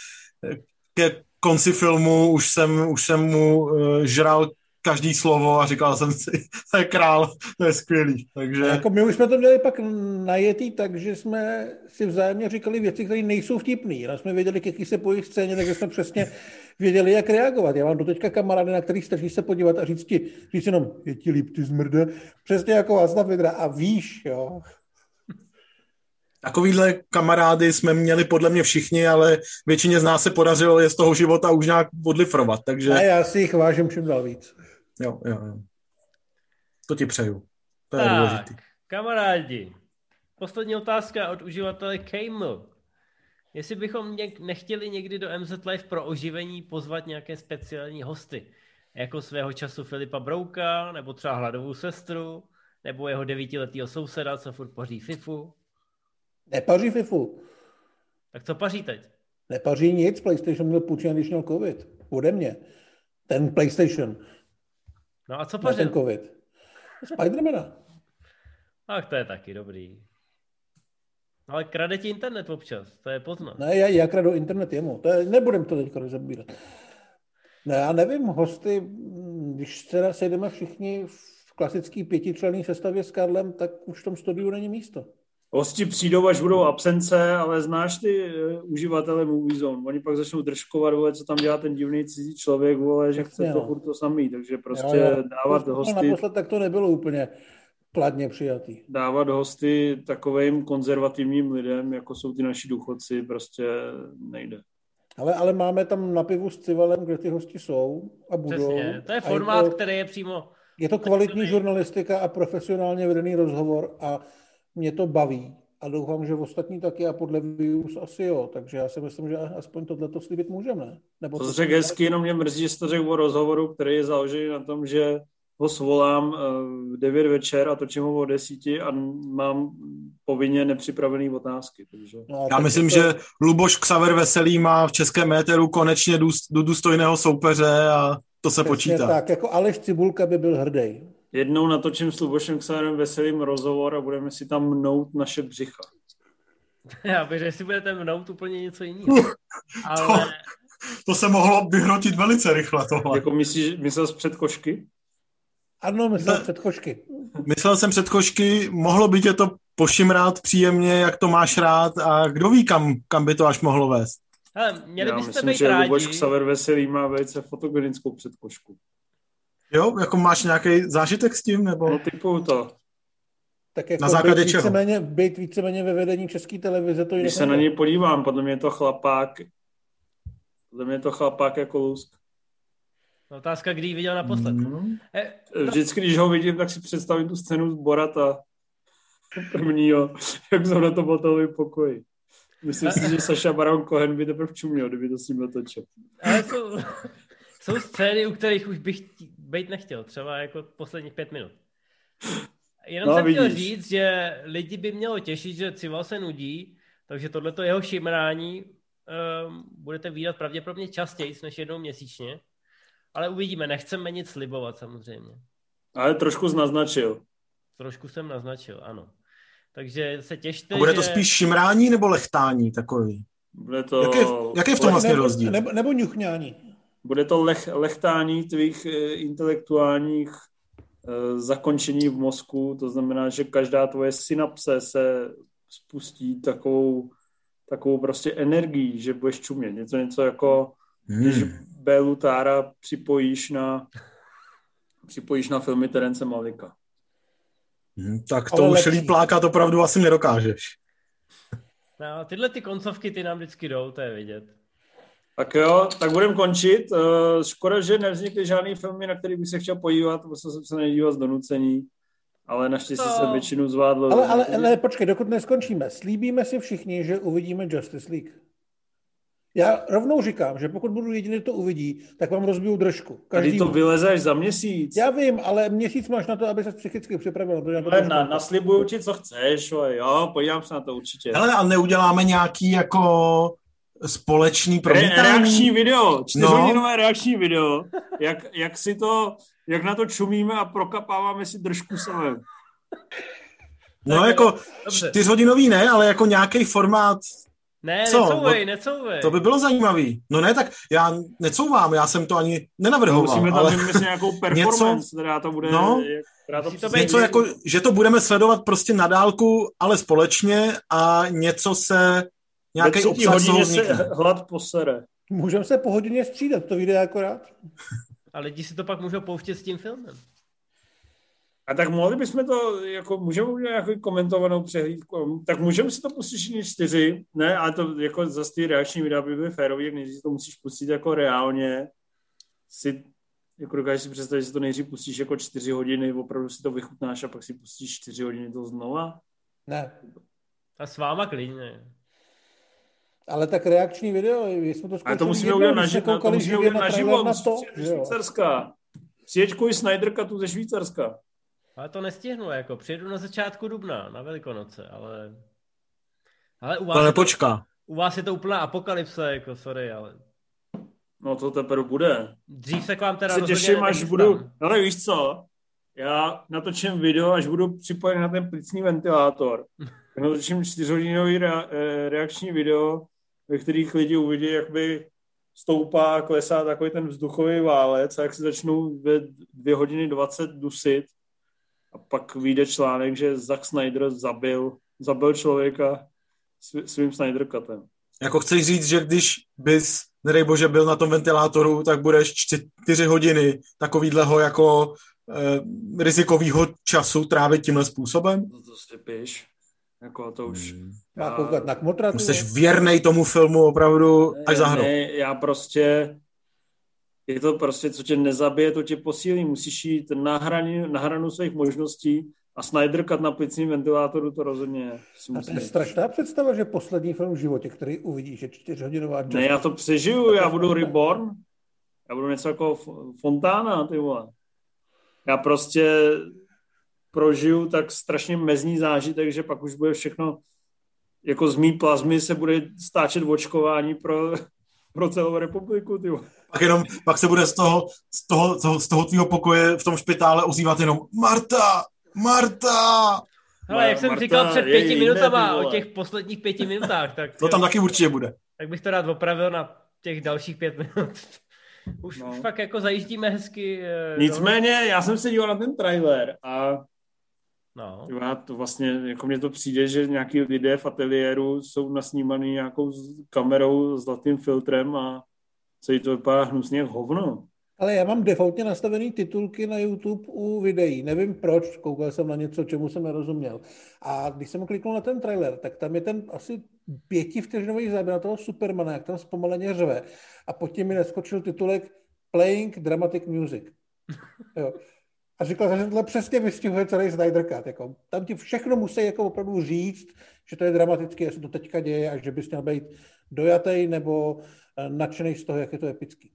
ke konci filmu už jsem, už jsem mu uh, žral každý slovo a říkal jsem si, to je král, to je skvělý. Takže... Jako my už jsme to měli pak najetý tak, že jsme si vzájemně říkali věci, které nejsou vtipné. Jenom jsme věděli, k jaký se pojí scéně, takže jsme přesně věděli, jak reagovat. Já mám doteďka kamarády, na kterých stačí se podívat a říct ti, říct jenom, je ti líp, ty zmrde, přesně jako Václav Vidra. A víš, jo. Takovýhle kamarády jsme měli podle mě všichni, ale většině z nás se podařilo je z toho života už nějak odlifrovat, takže... A já si jich vážím čím dál víc. Jo, jo, jo. To ti přeju. To je tak, důležitý. kamarádi. Poslední otázka od uživatele Camel. Jestli bychom něk- nechtěli někdy do MZ Live pro oživení pozvat nějaké speciální hosty, jako svého času Filipa Brouka, nebo třeba hladovou sestru, nebo jeho devítiletýho souseda, co furt poří FIFU. Nepaří FIFU. Tak co paří teď? Nepaří nic, PlayStation měl půjčen, když měl covid. Ode mě. Ten PlayStation. No a co pařil? ten covid. Spidermana. Ach, to je taky dobrý. Ale krade ti internet občas, to je poznat. Ne, já, já kradu internet jemu. To je, nebudem to teď rozebírat. Ne, já nevím, hosty, když se sejdeme všichni v klasický pětičlenný sestavě s Karlem, tak už v tom studiu není místo. Hosti přijdou, až budou absence, ale znáš ty uh, uživatele Movie Zone. Oni pak začnou držkovat, vole, co tam dělá ten divný cizí člověk, vole, že chce to furt to samý. Takže prostě Jo, jo. dávat To hosty, Naposled tak to nebylo úplně kladně přijatý. dávat hosty takovým konzervativním lidem, jako jsou ty naši důchodci, prostě nejde. Ale, ale máme tam na pivu s Civalem, kde ty hosti jsou a budou. Přesně, to je formát, to, který je přímo... je to kvalitní žurnalistika a profesionálně vedený rozhovor a mě to baví. A doufám, že ostatní taky a podle views asi jo. Takže já si myslím, že aspoň tohleto slíbit můžeme. Nebo To řekl hezky, jenom mě mrzí, že jsi to řekl o rozhovoru, který je založený na tom, že ho svolám eh, v 9 večer a točím ho o 10 a mám povinně nepřipravený otázky. Takže... No, Já tak myslím, to- že Luboš Ksaver Veselý má v českém méteru konečně důst- důstojného soupeře a to se Přesně počítá. Tak, jako Aleš Cibulka by byl hrdý. Jednou natočím s Lubošem Ksárem veselým rozhovor a budeme si tam mnout naše břicha. Já bych řekl, že si budete mnout úplně něco jiného. Ale To se mohlo vyhrotit velice rychle tohle. Jako myslíš, myslel jsi před košky? Ano, myslel Ne. předchožky. Myslel jsem před košky, mohlo by tě to pošimrát příjemně, jak to máš rád a kdo ví, kam, kam by to až mohlo vést. Hele, měli Já byste myslím, být že rádi. Luboš Ksaver Veselý má velice fotogenickou předkošku. Jo, jako máš nějaký zážitek s tím, nebo? No typuju to. Tak jako Na základě být čeho? Víceméně, být víceméně ve vedení české televize, to Když se na něj podívám, podle mě je to chlapák, podle mě je to chlapák jako lusk. Otázka, kdy ji viděl naposled. Mm. Eh, Vždycky, když ho vidím, tak si představím tu scénu z Borata prvního, jak jsem na tom hotelovém pokoji. Myslím si, že Saša Baron Cohen by teprve čuměl, kdyby to s ním natočil. Ale jsou, jsou scény, u kterých už bych tí- být nechtěl, třeba jako posledních pět minut. Jenom No, jsem chtěl vidíš. říct, že lidi by mělo těšit, že Cival se nudí, takže tohleto jeho šimrání um, budete výdat pravděpodobně častěji než jednou měsíčně. Ale uvidíme, nechceme nic slibovat samozřejmě. Ale trošku naznačil. Trošku jsem naznačil, ano. Takže se těšte, A bude to že... spíš šimrání nebo lechtání takový? Bude to, Jak je, jak je v tom vlastně nebo, rozdíl? Nebo, nebo ňuchňání. Bude to lech, lechtání tvých eh, intelektuálních eh, zakončení v mozku, to znamená, že každá tvoje synapse se spustí takovou, takovou prostě energií, že budeš čumět. Něco, něco jako, když Hmm. Bélu Tára připojíš na připojíš na filmy Terence Malika. Hmm, tak to Ale už lepší. plákat opravdu asi nedokážeš. No, tyhle ty koncovky ty nám vždycky jdou, to je vidět. Tak jo, tak budeme končit. Eh, Škoda, že nevznikly žádný filmy, na který bych se chtěl podívat, musel jsem se nedívat z donucení, ale naštěstí No. jsem většinu zvládl. Ale, ale, ale počkej, dokud neskončíme, slíbíme si všichni, že uvidíme Justice League. Já rovnou říkám, že pokud budu jediný, kdo to uvidí, tak vám rozbiju držku. Tady Každý to vyleze až za měsíc. Já vím, ale měsíc máš na to, aby se psychicky připravil. To, já to Ale na, naslibuju ti, co chceš, ale jo, podívám se na to určitě. Hele, a neuděláme nějaký jako společný promítání? reakční video, No. čtyřhodinové reakční video, jak, jak si to, jak na to čumíme a prokapáváme si držku samém. No jako Dobře. čtyřhodinový ne, ale jako nějaký formát, Ne, Co? necouvej, necouvej. to by bylo zajímavý. No ne, tak já necouvám, já jsem to ani nenavrhoval, Musíme tam ale vymyslet nějakou performance, která to bude... No. která to to být- něco jako, že to budeme sledovat prostě na dálku, ale společně a něco se, nějaký obsah hodině se hlad posere. Můžeme se po hodině střídat, to vyjde akorát. A lidi si to pak můžou pouštět s tím filmem. A tak mohli bychom to, jako můžeme udělat nějakou komentovanou přehlídku, tak můžeme si to pustit všichni čtyři, ne, ale to jako zase ty reakční videa by byly férový, jak nejdřív si to musíš pustit jako reálně, si, jako dokážeš si představit, že si to nejdřív pustíš jako čtyři hodiny, opravdu si to vychutnáš a pak si pustíš čtyři hodiny to znova. Ne. A s váma klidně. Ale tak reakční video, my jsme to Ale to musíme udělat jsme naživo, to musíme udělat na naživo, trailer na to, ze že jo. Švýcarska. Přijeďkuj Snyderka tu ze Švýcarska. Ale to nestihnu, jako přijedu na začátku dubna, na Velikonoce, ale... Ale u vás, to, nepočká. u vás je to úplná apokalypse, jako sorry, ale No to teprve bude. dřív se k vám teda se rozhodně těším, až budu, ale víš co, já natočím video, až budu připojen na ten plicní ventilátor. Natočím čtyřhodinový rea, eh, reakční video, ve kterých lidi uvidí, jak by stoupá a klesá takový ten vzduchový válec a jak se začnou ve dvě hodiny 20 dusit a pak vyjde článek, že Zack Snyder zabil, zabil člověka sv- svým Snyder Cutem. Jako chceš říct, že když bys, nedej bože, byl na tom ventilátoru, tak budeš čtyři hodiny takovýhleho jako eh, rizikovýho času trávit tímhle způsobem? To, to si píš. Jako to už... Hmm. Má koukat na kmotra. Jsi věrnej tomu filmu opravdu až za. Ne, já prostě, je to prostě, co tě nezabije, to tě posílí. Musíš jít na, hraní, na hranu svých možností a Snyder Cut na plicním ventilátoru to rozhodně si A to je strašná představa, že poslední film v životě, který uvidíš, je čtyřhodinová Ne, já to přežiju, já budu Reborn. Já budu něco jako Fontána, ty vole. Já prostě prožiju tak strašně mezní zážitek, že pak už bude všechno jako z mý plazmy se bude stáčet očkování pro, pro celou republiku, ty vole. Pak, jenom, pak se bude z toho, z toho, z toho, z toho tvýho pokoje v tom špitále ozývat jenom Marta, Marta! Hele, jak jsem Marta, říkal před pěti minutama o těch posledních pěti minutách, tak, To tam taky určitě bude. tak bych to rád opravil na těch dalších pět minut. Už, No. už fakt jako zajíždíme hezky. eh, Nicméně, já jsem se díval na ten trailer a No. Já to vlastně, jako mně to přijde, že nějaký lidé v ateliéru jsou nasnímaný nějakou kamerou s zlatým filtrem a celý to vypadá hnusně jak hovno. Ale já mám defaultně nastavený titulky na YouTube u videí. Nevím proč, koukal jsem na něco, čemu jsem nerozuměl. A když jsem kliknul na ten trailer, tak tam je ten asi pětivteřinový záběr na toho Supermana, jak tam zpomaleně řve. A pod tím mi neskočil titulek Playing Dramatic Music. Jo. A říkal že tohle přesně vystihuje celý Snyder Cut. Jako, tam ti všechno musí jako opravdu říct, že to je dramatické, jestli to teďka děje a že bys měl být dojatý nebo eh, nadšený z toho, jak je to epický.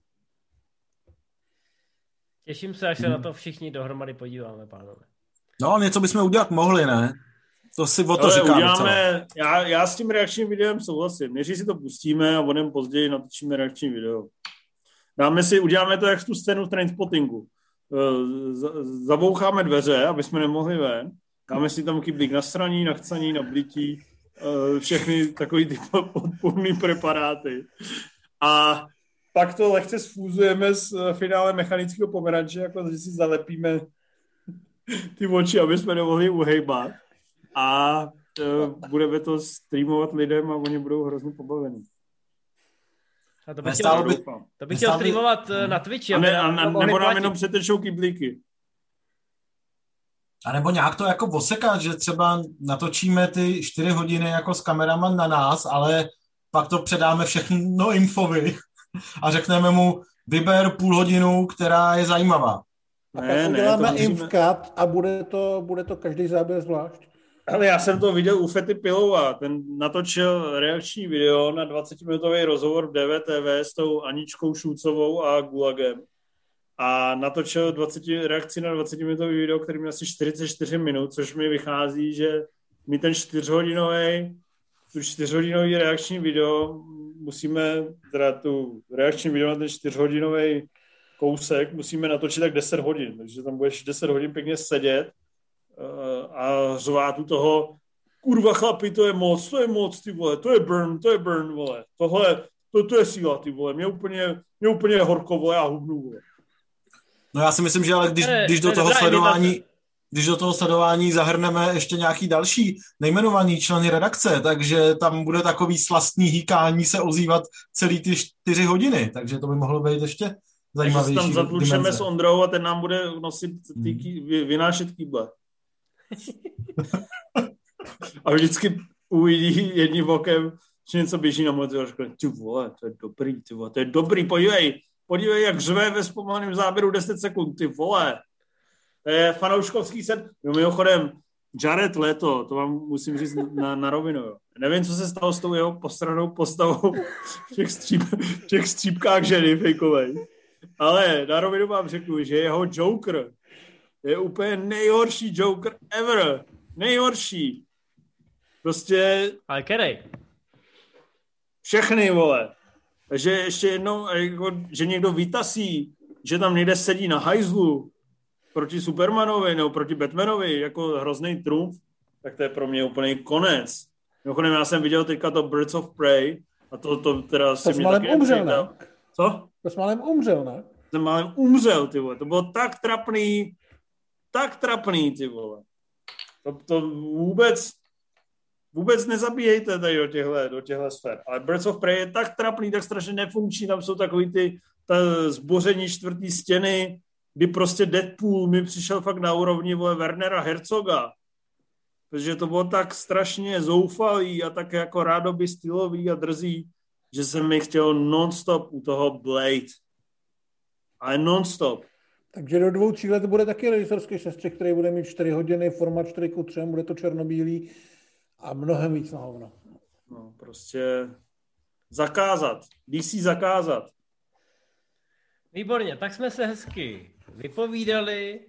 Těším se, až se na to všichni dohromady podíváme, pánové. No, něco bychom udělat mohli, ne? To si o to Ale říkám uděláme, já, já s tím reakčním videem souhlasím. Než si to pustíme a budeme později natočíme reakční video. Dáme si, uděláme to jak tu scénu v Trainspottingu. Eh, Zaboucháme dveře, aby jsme nemohli ven. Dáme si tam kyblík na straní, na chcaní, na blití, eh, všechny takový ty podpůrný preparáty. A pak to lehce sfúzujeme s eh, finále mechanického pomeranče, jako že si zalepíme ty oči, aby jsme nemohli uhejbat. A budeme to streamovat lidem a oni budou hrozně pobavení. A to bych chtěl, by- to bych chtěl stálo by- streamovat eh, na Twitchi, A, ne, a, a, mohli nebo nám jenom přetečou kyblíky. A nebo nějak to jako osekat, že třeba natočíme ty čtyři hodiny jako s kamerama na nás, ale pak to předáme všechno infovi a řekneme mu, vyber půl hodinu, která je zajímavá. A Ne, pak ne, uděláme to musíme- infkat a bude to, bude to každý záběr zvlášť. Ale já jsem to viděl u Fety Pilova. Ten natočil reakční video na 20-minutový rozhovor v DVTV s tou Aničkou Šulcovou a Gulagem. A natočil 20, reakci na 20-minutový video, který měl asi 44 minut, což mi vychází, že my ten 4-hodinový, tu 4-hodinový reakční video musíme, teda tu reakční video na ten 4-hodinový kousek musíme natočit tak 10 hodin, takže tam budeš 10 hodin pěkně sedět a řvát u toho kurva chlapi, to je moc, to je moc, ty vole, to je burn, to je burn, vole, tohle, to, to je síla, ty vole, mě úplně, mě úplně horko, vole, já hubnu, vole. No já si myslím, že ale když, když do toho sledování, když do toho sledování zahrneme ještě nějaký další nejmenovaný členy redakce, takže tam bude takový slastný hýkání se ozývat celý ty čtyři hodiny, takže to by mohlo být ještě Takže zajímavější tam zatlučeme dimenze. s Ondrou a ten nám bude nosit, ty, ký, vy, vynášet kýble. A vždycky uvidí jedním okem, že něco běží na moci a řekne, ty vole, to je dobrý, ty vole, to je dobrý, podívej, podívej, jak řve ve zpomaleném záběru 10 sekund, ty vole. To je fanouškovský set. Jo, mimochodem, Jared Leto, to vám musím říct na, na rovinu, jo. Nevím, co se stalo s tou jeho postranou postavou v těch, stříp, v těch střípkách ženy fejkovej. Ale na rovinu vám řeknu, že jeho Joker je úplně nejhorší Joker ever. Nejhorší. Prostě Ale kerej. všechny, vole. Takže ještě jednou, jako, že někdo vytasí, že tam někde sedí na hajzlu proti Supermanovi nebo proti Batmanovi jako hrozný trumf, tak to je pro mě úplný konec. Mimochodem, já jsem viděl teďka to Birds of Prey a to, to teda To si s mě malem taky umřel, ne? Co? To s malem umřel, ne? Ten málem umřel, ty vole. To bylo tak trapný, tak trapný, ty vole. To, to vůbec, vůbec nezabíjejte tady do těchto, do těchto sfér. Ale Birds of Prey je tak trapný, tak strašně nefunkční. Tam jsou takový ty ta zboření čtvrtý stěny, kdy prostě Deadpool mi přišel fakt na úrovni vole Wernera Herzoga. Protože to bylo tak strašně zoufalý a tak jako rádoby stylový a drzý, že jsem mi chtěl non-stop u toho Blade. Ale non-stop. Takže do dvou, tří let bude taky režiserský sestřih, který bude mít 4 hodiny, format 4 ku 3, bude to černobílý a mnohem víc na hovno. No, prostě zakázat. DC zakázat. Výborně, tak jsme se hezky vypovídali.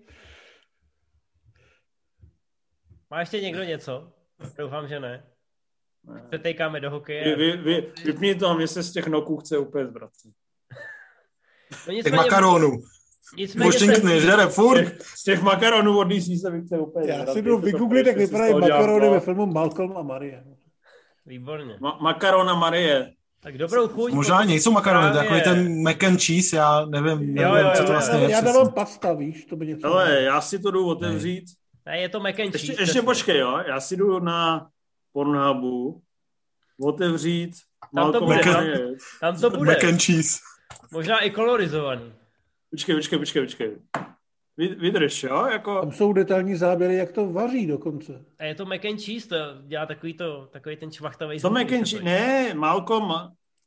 Má ještě někdo něco? Doufám, že ne. Přetejkáme do Vy, hokeje. vy, vy, vypni to a mě se z těch noků chce úplně zvracet. No Těch nicméně, makaronů. Nicméně Washingtony, žere Z furt. těch, z těch makaronů od DC se mi chce úplně Já si jdu To vygooglit, jak vypadají makarony ve filmu Malcolm a Marie. Výborně. Ma- makarona Marie. Tak dobrou chuť. Možná nejsou makarony, to je Právě. takový ten mac and cheese, já nevím, nevím Jo, jo, co jo, to jo. vlastně Já, je. já dávám pasta, víš, to by něco. Hele, já si to jdu otevřít. Ne, je to mac and cheese. Ještě, ještě počkej, jo. Já si jdu na Pornhubu otevřít Tam to bude. Tam to bude. Mac and cheese. Možná i kolorizovaný. Počkej, počkej, počkej, počkej. Vy- Vydrž, jo? Jako, Tam jsou detailní záběry, jak to vaří dokonce. A je to mac and cheese, to dělá takový, to, takový ten čvachtavý to zvuk, mac and se cheese, to- ne, Malcolm,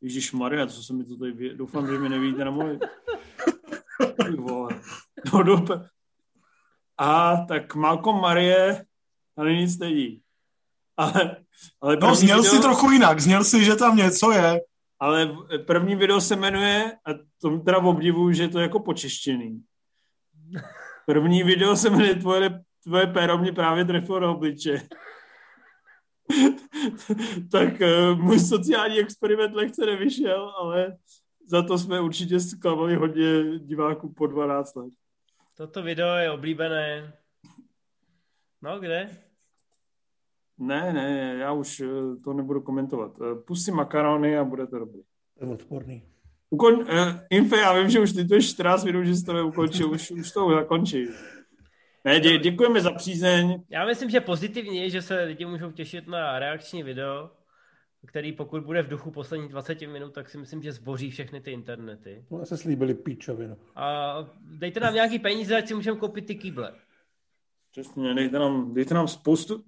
Ježíš Maria, co se mi to tady, vě- doufám, že mi nevíte na můj. No, dope. A tak Malcolm Marie, tady nic není. Ale, ale No, první zněl video, si trochu jinak, zněl si, že tam něco je. Ale první video se jmenuje, a to teda obdivuju, že je to jako počeštěný. První video se jmenuje Tvoje, tvoje péro mě právě trefilo do obliče. tak uh, můj sociální experiment lehce nevyšel, ale za to jsme určitě zklamali hodně diváků po 12 let. Toto video je oblíbené. No, kde? Ne, ne, já už eh, to nebudu komentovat. Eh, Pustím makarony a bude to dobrý. To je odporný. Ukon, uh, Infe, já vím, že už ty to je 14 minut, že jsi to neukončil, už, už to zakončí. Ne, dě, děkujeme za přízeň. Já myslím, že pozitivně je, že se lidi můžou těšit na reakční video, který pokud bude v duchu posledních 20 minut, tak si myslím, že zboří všechny ty internety. No, se slíbili píčovinu. A dejte nám nějaký peníze, ať si můžeme koupit ty kýble. Přesně, dejte nám, dejte nám spoustu...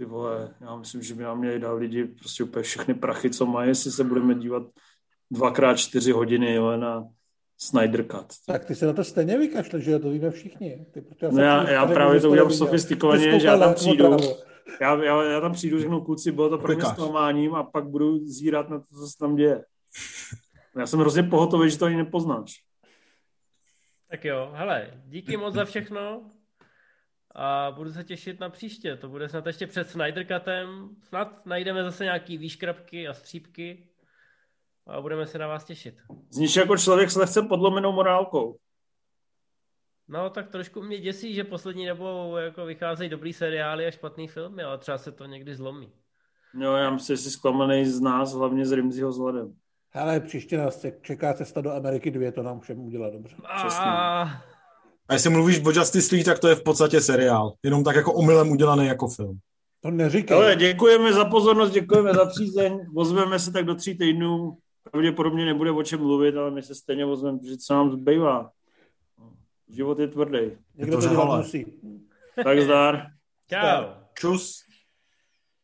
Ty vole, já myslím, že by nám měli dát lidi prostě úplně všechny prachy, co mají, jestli se budeme dívat dvakrát čtyři hodiny jo, na Snyder Cut. Tak ty se na to stejně vykašle, že jo, to víme všichni. Ty, protože No já- já právě to udělám sofistikovaně, že já tam přijdu. Já, já, já tam přijdu, řeknu, kluci, bylo to pro mě zklamáním a pak budu zírat na to, co se tam děje. Já jsem hrozně pohotový, že to ani nepoznáš. Tak jo, hele, díky moc za všechno a budu se těšit na příště. To bude snad ještě před Snyder Cutem. Snad najdeme zase nějaký výškrabky a střípky a budeme se na vás těšit. Zníš jako člověk s lehce podlomenou morálkou. No, tak trošku mě děsí, že poslední dobou jako vycházejí dobrý seriály a špatný filmy, ale třeba se to někdy zlomí. Jo, já myslím, že jsi zklamaný z nás, hlavně z Rimziho vzhledem. Hele, příště nás čeká cesta do Ameriky 2, to nám všem udělá dobře. Přesně. A jestli mluvíš o Justice League, tak to je v podstatě seriál. Jenom tak jako omylem udělaný jako film. To neříkej. Ale děkujeme za pozornost, děkujeme za přízeň. Ozveme se tak do tří týdnů. Pravděpodobně nebude o čem mluvit, ale my se stejně ozveme, protože co nám zbývá. Život je tvrdý. Někdo to to dělat musí. Tak zdar. čau. Čus.